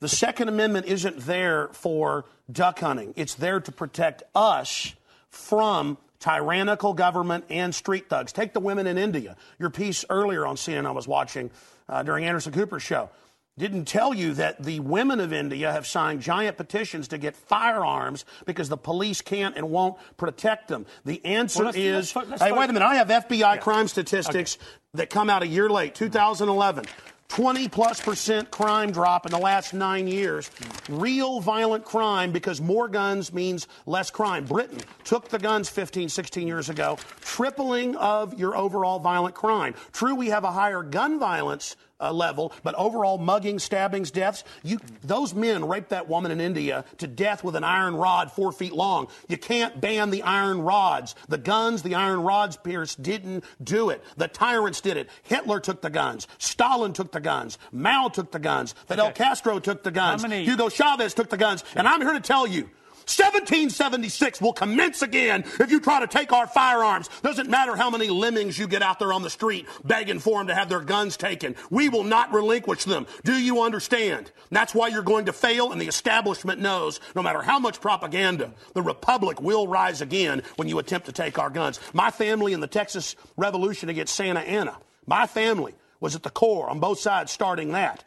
The Second Amendment isn't there for duck hunting. It's there to protect us from tyrannical government and street thugs. Take the women in India. Your piece earlier on CNN I was watching uh, during Anderson Cooper's show didn't tell you that the women of India have signed giant petitions to get firearms because the police can't and won't protect them. The answer Well, let's- is let's let's hey, wait a minute. I have FBI crime statistics that come out a year late, 2011. 20 plus percent crime drop in the last nine years. Real violent crime because more guns means less crime. Britain took the guns 15, 16 years ago, tripling of your overall violent crime. True, we have a higher gun violence uh, level, but overall mugging, stabbings, deaths, you, those men raped that woman in India to death with an iron rod four feet long. You can't ban the iron rods. The guns, the iron rods, Pierce, didn't do it. The tyrants did it. Hitler took the guns. Stalin took the guns. Mao took the guns. Fidel Okay. Castro took the guns. Hugo Chavez took the guns. And I'm here to tell you 1776 will commence again if you try to take our firearms. Doesn't matter how many lemmings you get out there on the street begging for them to have their guns taken. We will not relinquish them. Do you understand? That's why you're going to fail, and the establishment knows no matter how much propaganda, the Republic will rise again when you attempt to take our guns. My family in the Texas Revolution against Santa Anna, my family was at the core on both sides starting that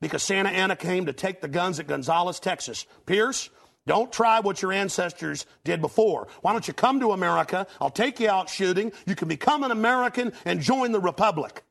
because Santa Anna came to take the guns at Gonzales, Texas. Pierce, don't try what your ancestors did before. Why don't you come to America? I'll take you out shooting. You can become an American and join the Republic.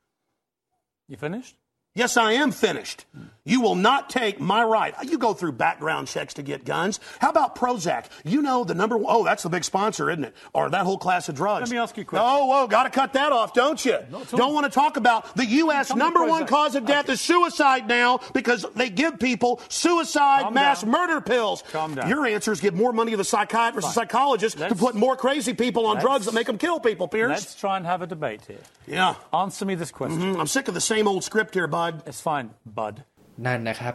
You finished? Yes, I am finished. You will not take my right. You go through background checks to get guns. How about Prozac? You know the number one, oh, that's the big sponsor, isn't it? Or that whole class of drugs. Let me ask you a question. Oh, whoa, got to cut that off, don't you? Not at all. Don't want to talk about the U.S. Number one cause of death Okay. is suicide now because they give people suicide Calm mass down. murder pills. Calm down. Your answer is give more money to the psychiatrists and Fine. psychologists to Let's- put more crazy people on drugs that make them kill people, Pierce. Let's try and have a debate here. Yeah. Answer me this question. Mm, I'm sick of the same old script here, bud. It's fine, bud. นั่นนะครับ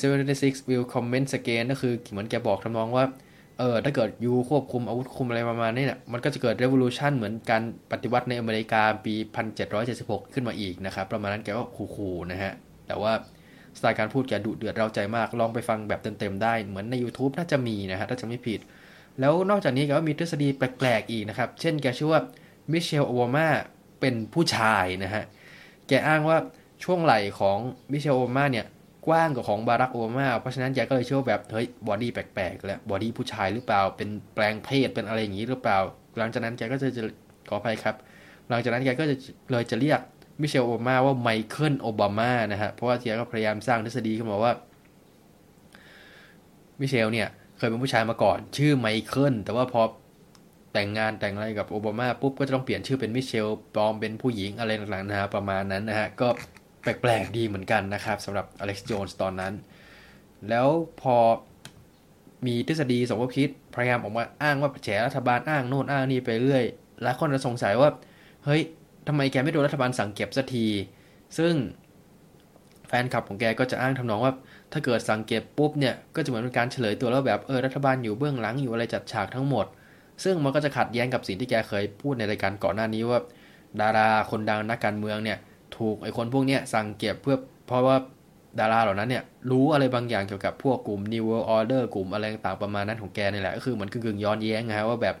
1776 will commence again ก็คือเหมือนแกบอกทำนองว่า เออถ้าเกิดยูควบคุมอาวุธคุมอะไรประมาณนี้เนี่ยมันก็จะเกิด revolution เหมือนการปฏิวัติในอเมริกาปี 1776 ขึ้นมาอีกนะครับ ประมาณนั้นแกก็ขู่ๆนะฮะ แต่ว่าสไตล์การพูดแกดุเดือดเราใจมาก ลองไปฟังแบบเต็มๆได้ เหมือนใน YouTube น่าจะมีนะฮะ ถ้าจะไม่ผิด แล้วนอกจากนี้แกก็มีทฤษฎีแปลกๆอีกนะครับ เช่นแกเชื่อว่ามิเชลโอบามาเป็นผู้ชายนะฮะ แกอ้างว่า ช่วงไหล่ของมิเชลโอบามาเนี่ยกว้างกว่าของบารักโอบามา เพราะฉะนั้นแกก็เลยเชื่อแบบเฮ้ย body แปลกๆแล้ว body ผู้ชายหรือเปล่าเป็นแปลงเพศเป็นอะไรอย่างนี้หรือเปล่า หลังจากนั้นแกก็จะจะขออภัยครับ หลังจากนั้นแกก็จะเลยจะเรียกมิเชลโอบามาว่าไมเคิลโอบามานะฮะเพราะว่าแกก็พยายามสร้างทฤษฎีขึ้นมาว่ามิเชลเนี่ยเคยเป็นผู้ชายมาก่อน ชื่อไมเคิลแต่ว่าพอแต่งงานแต่งอะไรกับโอบามาปุ๊บก็จะต้องเปลี่ยนชื่อเป็นมิเชลปลอมเป็นผู้หญิงอะไรต่างๆนะฮะประมาณนั้นนะฮะก็ แปลกๆดีเหมือนกันนะครับสำหรับอเล็กซ์โจนส์ตอนนั้น แล้วพอมีทฤษฎีสมคบคิดพยายามออกมาอ้างว่าแฉรัฐบาลอ้างโน่นอ้างนี่ไปเรื่อยหลายคนจะสงสัยว่า เฮ้ยทำไมแกไม่โดนรัฐบาลสั่งเก็บสักที ซึ่งแฟนคลับของแกก็จะอ้างทำนองว่า ถ้าเกิดสั่งเก็บปุ๊บเนี่ยก็จะเหมือนเป็นการเฉลยตัวแล้วแบบเออรัฐบาลอยู่เบื้องหลังอยู่อะไรจัดฉากทั้งหมด ซึ่งมันก็จะขัดแย้งกับสิ่งที่แกเคยพูดในรายการก่อนหน้านี้ว่า ดาราคนดังนักการเมืองเนี่ย ถูกไอ้คนพวกเนี้ยสั่งเก็บเพื่อเพราะว่าดาราเหล่านั้นเนี่ยรู้อะไรบางอย่างเกี่ยวกับพวกกลุ่ม New World Order กลุ่มอะไรต่างประมาณนั้นของแกนี่แหละ ก็คือเหมือนกึ่งๆย้อนแย้งนะฮะว่าแบบ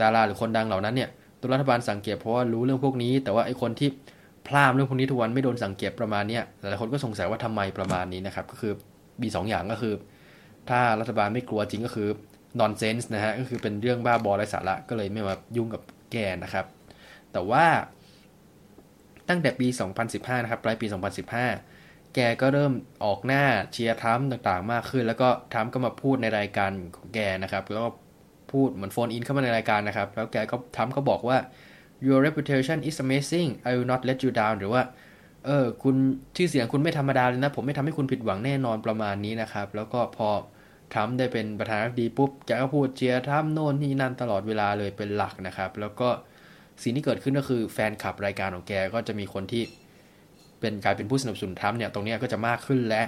ดาราหรือคนดังเหล่านั้นเนี่ยตัวรัฐบาลสั่งเก็บเพราะว่ารู้เรื่องพวกนี้ แต่ว่าไอ้คนที่พูดเรื่องพวกนี้ทุกวันไม่โดนสั่งเก็บประมาณเนี้ยหลายคนก็สงสัยว่าทำไมประมาณนี้นะครับ ก็คือมีสองอย่างก็คือ ถ้ารัฐบาลไม่กลัวจริงก็คือ nonsense นะฮะก็คือเป็นเรื่องบ้าบอไร้สาระก็เลยไม่มายุ่งกับแกนะครับ แต่ว่า ตั้งแต่ปี 2015 นะครับปลายปี 2015 แกก็เริ่มออกหน้าเชียร์ทรัมป์ต่างๆ มากขึ้น แล้วก็ทรัมป์ก็มาพูดในรายการของแกนะครับ แล้วก็พูดเหมือน phone in เข้ามาในรายการนะครับ แล้วแกก็ทรัมป์ก็บอกว่า your reputation is amazing I will not let you down หรือว่าเออคุณชื่อเสียงคุณไม่ธรรมดาเลยนะ ผมไม่ทำให้คุณผิดหวังแน่นอนประมาณนี้นะครับ แล้วก็พอทรัมป์ได้เป็นประธานาธิบดีปุ๊บแกก็พูดเชียร์ทรัมป์โน่นนี่นั่นตลอดเวลาเลยเป็นหลักนะครับ แล้วก็ สิ่งที่เกิดขึ้นก็คือแฟนคลับรายการของแกก็จะมีคนที่เป็นกลายเป็นผู้สนับสนุนทรัมป์เนี่ยตรงนี้ก็จะมากขึ้นและ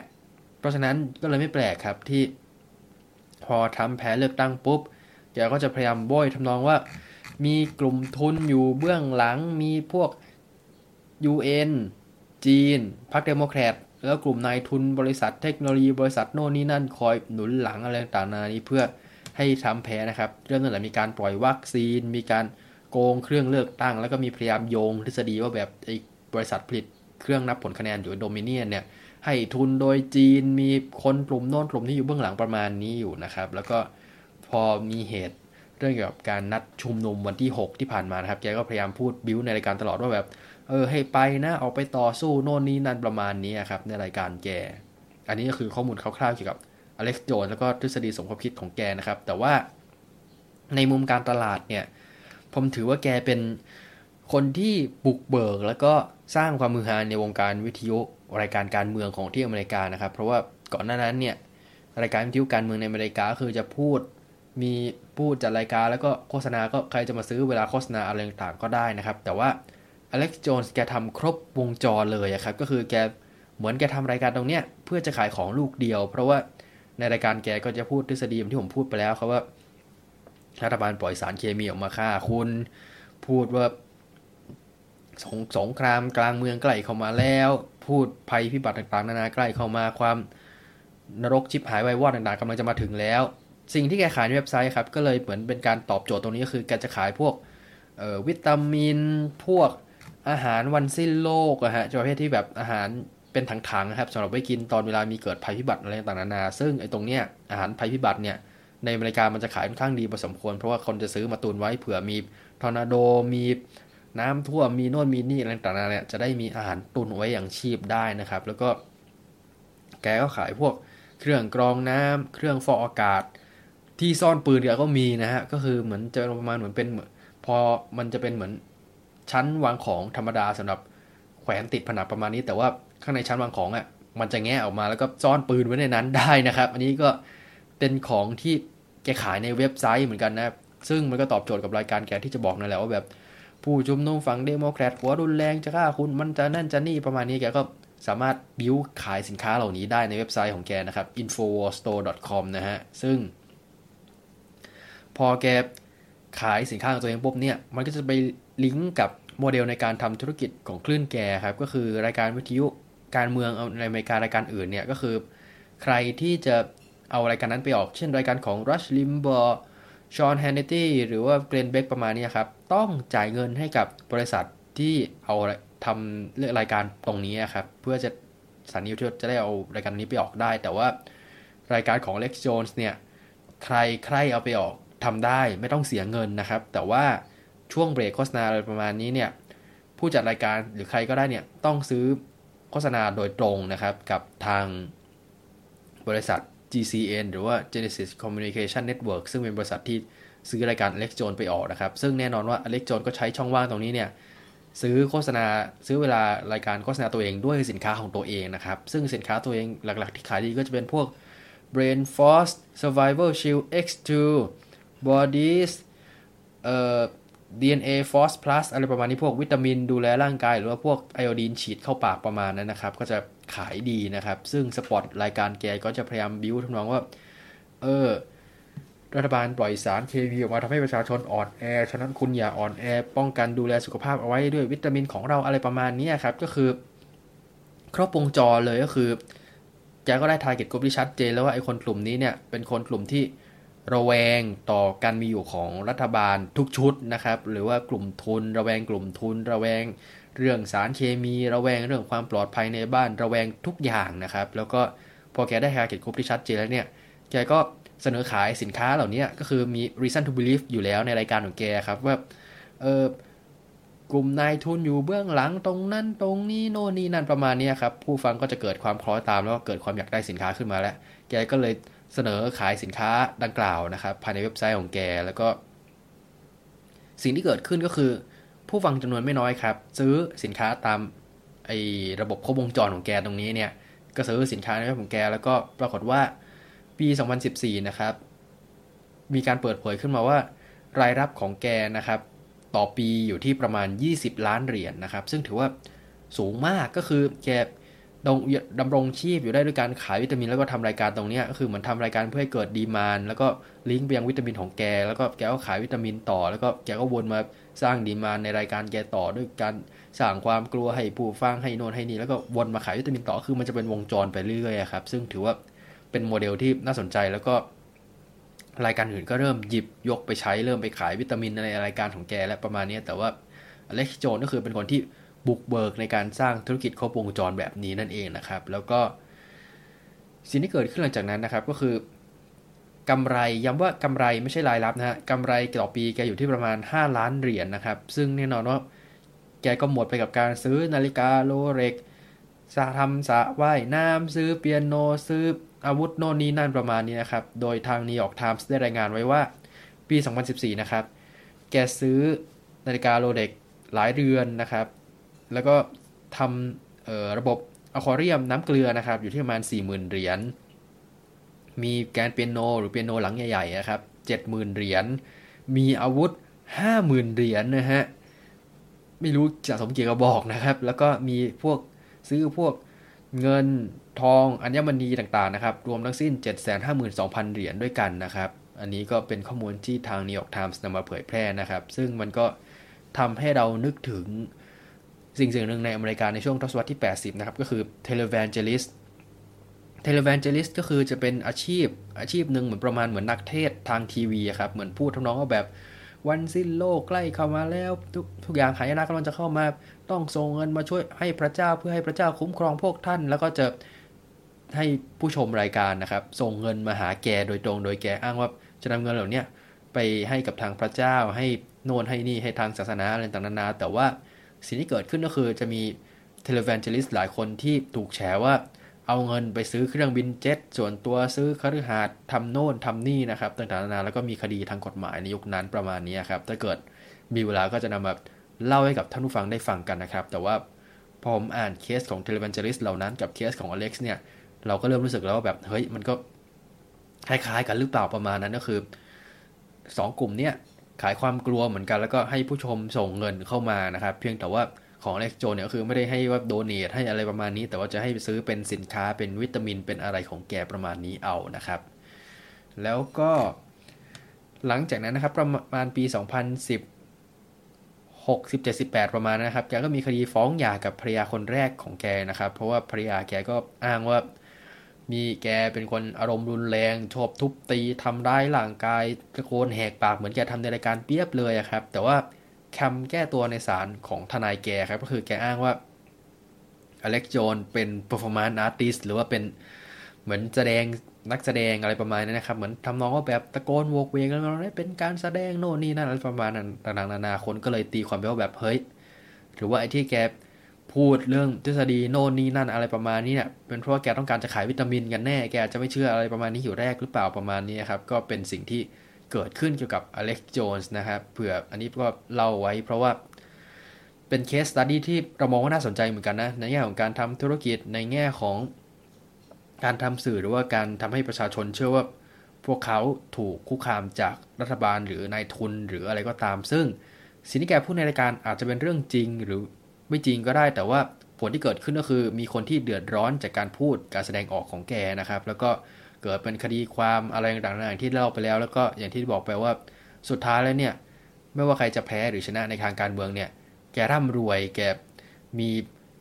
เพราะฉะนั้นก็เลยไม่แปลกครับที่ พอทรัมป์แพ้เลือกตั้งปุ๊บแกก็จะพยายามโยงทำนองว่า มีกลุ่มทุนอยู่เบื้องหลังมีพวก UN จีนพรรคเดโมแครตแล้วกลุ่มนายทุนบริษัทเทคโนโลยีบริษัทโน่นนี่นั่นคอยหนุนหลังอะไรต่างๆนานี้เพื่อให้ทรัมป์แพ้นะครับ เริ่มตั้งแต่มีการปล่อยวัคซีน มีการ โกงเครื่องเลือกตั้ง แล้วก็มีพยายามโยงทฤษฎีว่าแบบไอ้บริษัทผลิตเครื่องนับผลคะแนนอย่าง Dominion เนี่ยให้ทุนโดยจีนมีคนกลุ่มโน้นกลุ่มที่อยู่เบื้องหลังประมาณนี้อยู่นะครับ แล้วก็พอมีเหตุเรื่องเกี่ยวกับการนัดชุมนุมวันที่ 6 ที่ผ่านมานะครับแกก็พยายามพูดบิ้วในรายการตลอดว่าแบบเออให้ไปนะออกไปต่อสู้โน่นนี่นั่นประมาณนี้ครับในรายการแก อันนี้ก็คือข้อมูลคร่าวๆเกี่ยวกับอเล็กซ์โจนแล้วก็ทฤษฎีสมคบคิดของแกนะครับ แต่ว่าในมุมการตลาดเนี่ย ผมถือว่าแกเป็นคนที่บุกเบิก แล้วก็สร้างความมือฮาในวงการวิทยุรายการการเมืองของที่อเมริกานะครับ เพราะว่าก่อนหน้านั้นเนี่ยรายการวิทยุการเมืองในอเมริกาคือจะพูดมีพูดจัดรายการแล้วก็โฆษณาก็ใครจะมาซื้อเวลาโฆษณาอะไรต่างๆก็ได้นะครับ แต่ว่าอเล็กซ์โจนส์แกทำครบวงจรเลยครับ ก็คือแกเหมือนแกทำรายการตรงเนี้ยเพื่อจะขายของลูกเดียว เพราะว่าในรายการแกก็จะพูดทฤษฎีที่ผมพูดไปแล้วครับว่า รัฐบาลปล่อยสารเคมีออกมาฆ่าคุณ พูดว่าสงสงครามกลางเมืองใกล้เข้ามาแล้ว พูดภัยพิบัติต่างๆ นานาใกล้เข้ามาความนรกชิบหายวายวอดต่างๆกำลังจะมาถึงแล้ว สิ่งที่แกขายในเว็บไซต์ครับก็เลยเหมือนเป็นการตอบโจทย์ตรงนี้ก็คือแกจะขายพวกวิตามิน พวกอาหารวันสิ้นโลกอะฮะประเภทที่แบบอาหารเป็นถังๆครับสำหรับไว้กินตอนเวลามีเกิดภัยพิบัติอะไรต่างๆนานาซึ่งไอ้ตรงเนี้ยอาหารภัยพิบัติเนี่ย ในอเมริกามันจะขายค่อนข้างดีพอสมควร เพราะว่าคนจะซื้อมาตุนไว้เผื่อมีทอร์นาโดมีน้ำท่วมมีโน่นมีนี่อะไรต่างๆเนี่ยจะได้มีอาหารตุนไว้อย่างชีพได้นะครับ แล้วก็แกก็ขายพวกเครื่องกรองน้ำเครื่องฟอกอากาศ ที่ซ่อนปืนแกก็มีนะฮะก็คือเหมือนจะประมาณเหมือนเป็นพอมันจะเป็นเหมือนชั้นวางของธรรมดาสำหรับแขวนติดผนังประมาณนี้ แต่ว่าข้างในชั้นวางของอะ่ะมันจะแงะออกมาแล้วก็ซ่อนปืนไว้ในนั้นได้นะครับ อันนี้ก็เป็นของที่ แกขายในเว็บไซต์เหมือนกันนะซึ่งมันก็ตอบโจทย์กับรายการแกที่จะบอกนั่นแหละว่าแบบ ผู้ชุมนุมฝั่งเดโมแครตหัวรุนแรงจะฆ่าคุณมันจะนั่นจะนี่ประมาณนี้แกก็สามารถบิวขายสินค้าเหล่านี้ได้ในเว็บไซต์ของแกนะครับ infowastore.com นะฮะ ซึ่ง พอแกขายสินค้าของตัวเองปุ๊บเนี่ย มันก็จะไปลิงก์กับโมเดลในการทำธุรกิจของคลื่นแกครับ ก็คือรายการวิทยุการเมืองในอเมริการายการอื่นเนี่ย ก็คือ ใครที่จะ เอารายการนั้นไปออก เช่นรายการของ Rush Limbaugh Sean Hannity หรือว่า Glenn Beck ประมาณนี้ครับ ต้องจ่ายเงินให้กับบริษัทที่เอาทำเรื่องรายการตรงนี้ครับ เพื่อจะสถานีวิทยุจะได้เอารายการนี้ไปออกได้ แต่ว่ารายการของ Alex Jones เนี่ยใครใครเอาไปออกทำได้ไม่ต้องเสียเงินนะครับ แต่ว่าช่วงเบรกโฆษณาอะไรประมาณนี้เนี่ยผู้จัดรายการหรือใครก็ได้เนี่ยต้องซื้อโฆษณาโดยตรงนะครับกับทางบริษัท GCN หรือว่า Genesis Communication Network ซึ่งเป็นบริษัทที่ซื้อรายการ Alex Jones ไปออกนะครับ ซึ่งแน่นอนว่า Alex Jones ก็ใช้ช่องว่างตรงนี้เนี่ย ซื้อโฆษณาซื้อเวลารายการโฆษณาตัวเองด้วยสินค้าของตัวเองนะครับ ซึ่งสินค้าตัวเองหลักๆที่ขายดีก็จะเป็นพวก Brain Force Survival Shield X2 Bodies เอ่อ DNA Force Plus อะไรประมาณนี้พวกวิตามินดูแลร่างกาย หรือว่าพวกไอโอดีนฉีดเข้าปากประมาณนั้นนะครับ ก็จะ ขายดีนะครับ ซึ่งสปอตรายการแกก็จะพยายามบิวทำนองว่า เออ รัฐบาลปล่อยสารเคมีออกมาทำให้ประชาชนอ่อนแอ ฉะนั้นคุณอย่าอ่อนแอ ป้องกันดูแลสุขภาพเอาไว้ด้วยวิตามินของเราอะไรประมาณนี้ครับ ก็คือ ครบวงจรเลยก็คือแกก็ได้ทาร์เก็ตกลุ่มที่ชัดเจนแล้วว่าไอ้คนกลุ่มนี้เนี่ยเป็นคนกลุ่มที่ระแวงต่อการมีอยู่ของรัฐบาลทุกชุดนะครับ หรือว่ากลุ่มทุน ระแวงกลุ่มทุน ระแวง เรื่องสารเคมีระแวงเรื่องความปลอดภัยในบ้านระแวงทุกอย่างนะครับ แล้วก็พอแกได้ target group ที่ชัดเจนแล้วเนี่ย แกก็เสนอขายสินค้าเหล่านี้ก็คือมี reason to believe อยู่แล้วในรายการของแกครับว่าเออกลุ่มนายทุนอยู่เบื้องหลังตรงนั้นตรงนี้โน่นนี่นั่นประมาณนี้ครับ ผู้ฟังก็จะเกิดความคล้อยตามแล้วก็เกิดความอยากได้สินค้าขึ้นมาแล้ว แกก็เลยเสนอขายสินค้าดังกล่าวนะครับ ภายในเว็บไซต์ของแกแล้วก็ สิ่งที่เกิดขึ้นก็คือ ผู้ฟังจำนวนไม่น้อยครับ ซื้อสินค้าตามไอ้ระบบครบวงจรของแกตรงนี้เนี่ย ก็ซื้อสินค้าในเว็บของแก แล้วก็ปรากฏว่าปี 2014 นะครับ มีการเปิดเผยขึ้นมาว่า รายรับของแกนะครับ ต่อปีอยู่ที่ประมาณ 20 ล้านเหรียญนนะครับ ซึ่งถือว่าสูงมากก็คือแกดงดำรงชีพอยู่ได้ด้วยการขายวิตามินแล้วก็ทำรายการตรงนี้ก็คือเหมือนทำรายการเพื่อให้เกิดดีมานแล้วก็ลิงก์ไปยังวิตามินของแก แล้วก็แกก็ขายวิตามินต่อ แล้วก็แกก็วนมา สร้างดีมาในรายการแกต่อด้วยการสร้างความกลัวให้ผู้ฟังให้โนนให้นี่แล้วก็วนมาขายวิตามินต่อคือมันจะเป็นวงจรไปเรื่อยๆครับ ซึ่งถือว่าเป็นโมเดลที่น่าสนใจแล้วก็ รายการอื่นก็เริ่มหยิบยกไปใช้เริ่มไปขายวิตามินในรายการของแกและประมาณนี้แต่ว่าอเล็กซ์โจนก็คือเป็นคนที่บุกเบิกในการสร้างธุรกิจครบวงจรแบบนี้นั่นเองนะครับ แล้วก็สิ่งที่เกิดขึ้นหลังจากนั้นนะครับก็คือ กำไรย้ำว่ากำไรไม่ใช่รายรับนะฮะกำไรต่อปีแกอยู่ที่ประมาณ 5 ล้านเหรียญนนะครับ ซึ่งแน่นอนว่าแกก็หมดไปกับการซื้อนาฬิกาโลเร็กสระทำสระว่ายน้ำซื้อเปียโนซื้ออาวุธโน่นนี่นั่นประมาณนี้นะครับ โดยทาง New York Times ได้รายงานไว้ว่าปี 2014 นะครับ แกซื้อนาฬิกา Rolex หลายเรือนนะครับ แล้วก็ทำระบบอควาเรียมน้ำเกลือนะครับ อยู่ที่ประมาณ 40,000 เหรียญ มีแกรนด์เปียโนหรือเปียโนหลังใหญ่ๆนะครับ70,000เหรียญ มีอาวุธ50,000เหรียญนะฮะ ไม่รู้จะสมเกียรติบอกนะครับ แล้วก็มีพวกซื้อพวกเงินทองอัญมณีต่างๆนะครับ รวมทั้งสิ้น 752,000 เหรียญด้วยกันนะครับ อันนี้ก็เป็นข้อมูลที่ทาง New York Times นำมาเผยแพร่นะครับ ซึ่งมันก็ทำให้เรานึกถึงสิ่งสิ่งหนึ่งในอเมริกาในช่วงทศวรรษที่ 80 นะครับ ก็คือเทเลแวนเจลิส televangelist televangelist ก็คือจะเป็นอาชีพอาชีพหนึ่งเหมือนประมาณเหมือนนักเทศทางทีวีครับ เหมือนพูดทำนองว่าแบบวันสิ้นโลกใกล้เข้ามาแล้ว ทุกทุกอย่างหายนะกำลังจะเข้ามา ต้องส่งเงินมาช่วยให้พระเจ้าเพื่อให้พระเจ้าคุ้มครองพวกท่าน แล้วก็จะให้ผู้ชมรายการนะครับ ส่งเงินมาหาแกโดยตรงโดยแกอ้างว่าจะนำเงินเหล่านี้ไปให้กับทางพระเจ้า ให้โน่นให้นี่ให้ทางศาสนาอะไรต่างๆนานาแต่ว่าสิ่งที่เกิดขึ้นก็คือจะมีเทเลแวนเจลิสหลายคนที่ถูกแฉว่า เอาเงินไปซื้อเครื่องบินเจ็ต ส่วนตัวซื้อคฤหาสน์ทำโน่นทำนี่นะครับต่างๆนานาแล้วก็มีคดีทางกฎหมายในยุคนั้นประมาณนี้ครับถ้าเกิดมีเวลาก็จะนำมาเล่าให้กับท่านผู้ฟังได้ฟังกันนะครับ แต่ว่าพอผมอ่านเคสของเทเลแวนเจลิสเหล่านั้นกับเคสของอเล็กซ์เนี่ยเราก็เริ่มรู้สึกแล้วว่าแบบเฮ้ยมันก็คล้ายๆกันหรือเปล่าประมาณนั้นก็คือ2กลุ่มเนี่ยขายความกลัวเหมือนกันแล้วก็ให้ผู้ชมส่งเงินเข้ามานะครับ เพียงแต่ว่า ของเล็กโจเนี่ยคือไม่ได้ให้ว่าโดเนทให้อะไรประมาณนี้ แต่ว่าจะให้ซื้อเป็นสินค้าเป็นวิตามินเป็นอะไรของแกประมาณนี้เอานะครับ แล้วก็หลังจากนั้นนะครับประมาณปี 2010 60 78ประมาณนะครับ แกก็มีคดีฟ้องหย่ากับภรรยาคนแรกของแกนะครับ เพราะว่าภรรยาแกก็อ้างว่ามีแกเป็นคนอารมณ์รุนแรงชอบทุบตีทำร้ายร่างกายตะโกนแหกปากเหมือนแกทำในรายการเปียบเลยครับ แต่ว่า คำแก้ตัวในศาลของทนายแกครับ ก็คือแกอ้างว่าอเล็กโจนเป็น performance artist หรือว่าเป็นเหมือนแสดงนักแสดงอะไรประมาณนี้นะครับ เหมือนทำนองว่าแบบตะโกนโวกเวกแล้วเป็นการแสดงโน่นนี่นั่นอะไรประมาณนั้นต่างๆนานาคนก็เลยตีความไปว่าแบบเฮ้ยหรือว่าไอ้ที่แกพูดเรื่องทฤษฎีโน่นนี่นั่นอะไรประมาณนี้เนี่ยเป็นเพราะว่าแกต้องการจะขายวิตามินกันแน่ แกจะไม่เชื่ออะไรประมาณนี้อยู่แล้วหรือเปล่าประมาณนี้ครับ ก็เป็นสิ่งที่ เกิดขึ้นเกี่ยวกับ Alex Jones นะครับเผื่ออันนี้ก็เล่าไว้ เพราะว่าเป็น case study ที่เรามองว่าน่าสนใจเหมือนกันนะ ในแง่ของการทำธุรกิจในแง่ของการทำสื่อหรือว่าการทำให้ประชาชนเชื่อว่าพวกเขาถูกคุกคามจากรัฐบาลหรือนายทุนหรืออะไรก็ตาม ซึ่งสิ่งที่แกพูดในรายการอาจจะเป็นเรื่องจริงหรือไม่จริงก็ได้ แต่ว่าผลที่เกิดขึ้นก็คือมีคนที่เดือดร้อนจากการพูดการแสดงออกของแกนะครับ แล้วก็ เกิดเป็นคดีความอะไรต่างๆที่เล่าไปแล้ว แล้วก็อย่างที่บอกไปว่าสุดท้ายแล้วเนี่ยไม่ว่าใครจะแพ้หรือชนะในทางการเมืองเนี่ยแกร่ำรวยแกมี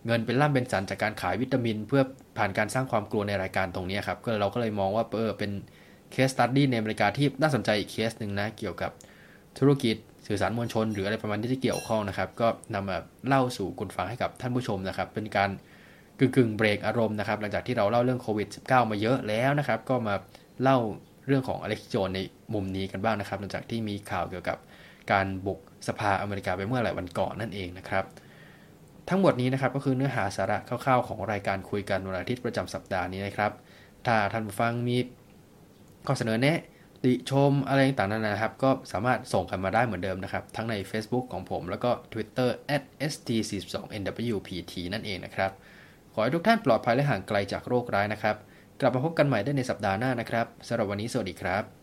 เงินเป็นล่ำเป็นสันจากการขายวิตามิน เพื่อผ่านการสร้างความกลัวในรายการตรงนี้ครับก็เราก็เลยมองว่าเออเป็น case study ในอเมริกาที่น่าสนใจอีกเคสหนึ่งนะเกี่ยวกับธุรกิจสื่อสารมวลชน หรืออะไรประมาณนี้ที่เกี่ยวข้องนะครับ ก็นำมาเล่าสู่กันฟังให้กับท่านผู้ชมนะครับ เป็นการ กึ่งกึ่งเบรกอารมณ์นะครับ หลังจากที่เราเล่าเรื่องโควิด -19 มาเยอะแล้วนะครับ ก็มาเล่าเรื่องของ Alex Jones ในมุมนี้กันบ้างนะครับ หลังจากที่มีข่าวเกี่ยวกับการบุกสภาอเมริกาไปเมื่อหลายวันก่อนนั่นเองนะครับ ทั้งหมดนี้นะครับก็คือเนื้อหาสาระคร่าวๆของรายการคุยกันวันอาทิตย์ประจำสัปดาห์นี้นะครับ ถ้าท่านผู้ฟังมีข้อเสนอแนะติชมอะไรต่างๆนะครับ ก็สามารถส่งกันมาได้เหมือนเดิมนะครับ ทั้งใน Facebook ของผมแล้วก็ Twitter @st42nwpt นั่นเองนะครับ ขอให้ทุกท่านปลอดภัยและห่างไกลจากโรคร้ายนะครับ กลับมาพบกันใหม่ได้ในสัปดาห์หน้านะครับสำหรับวันนี้สวัสดีครับ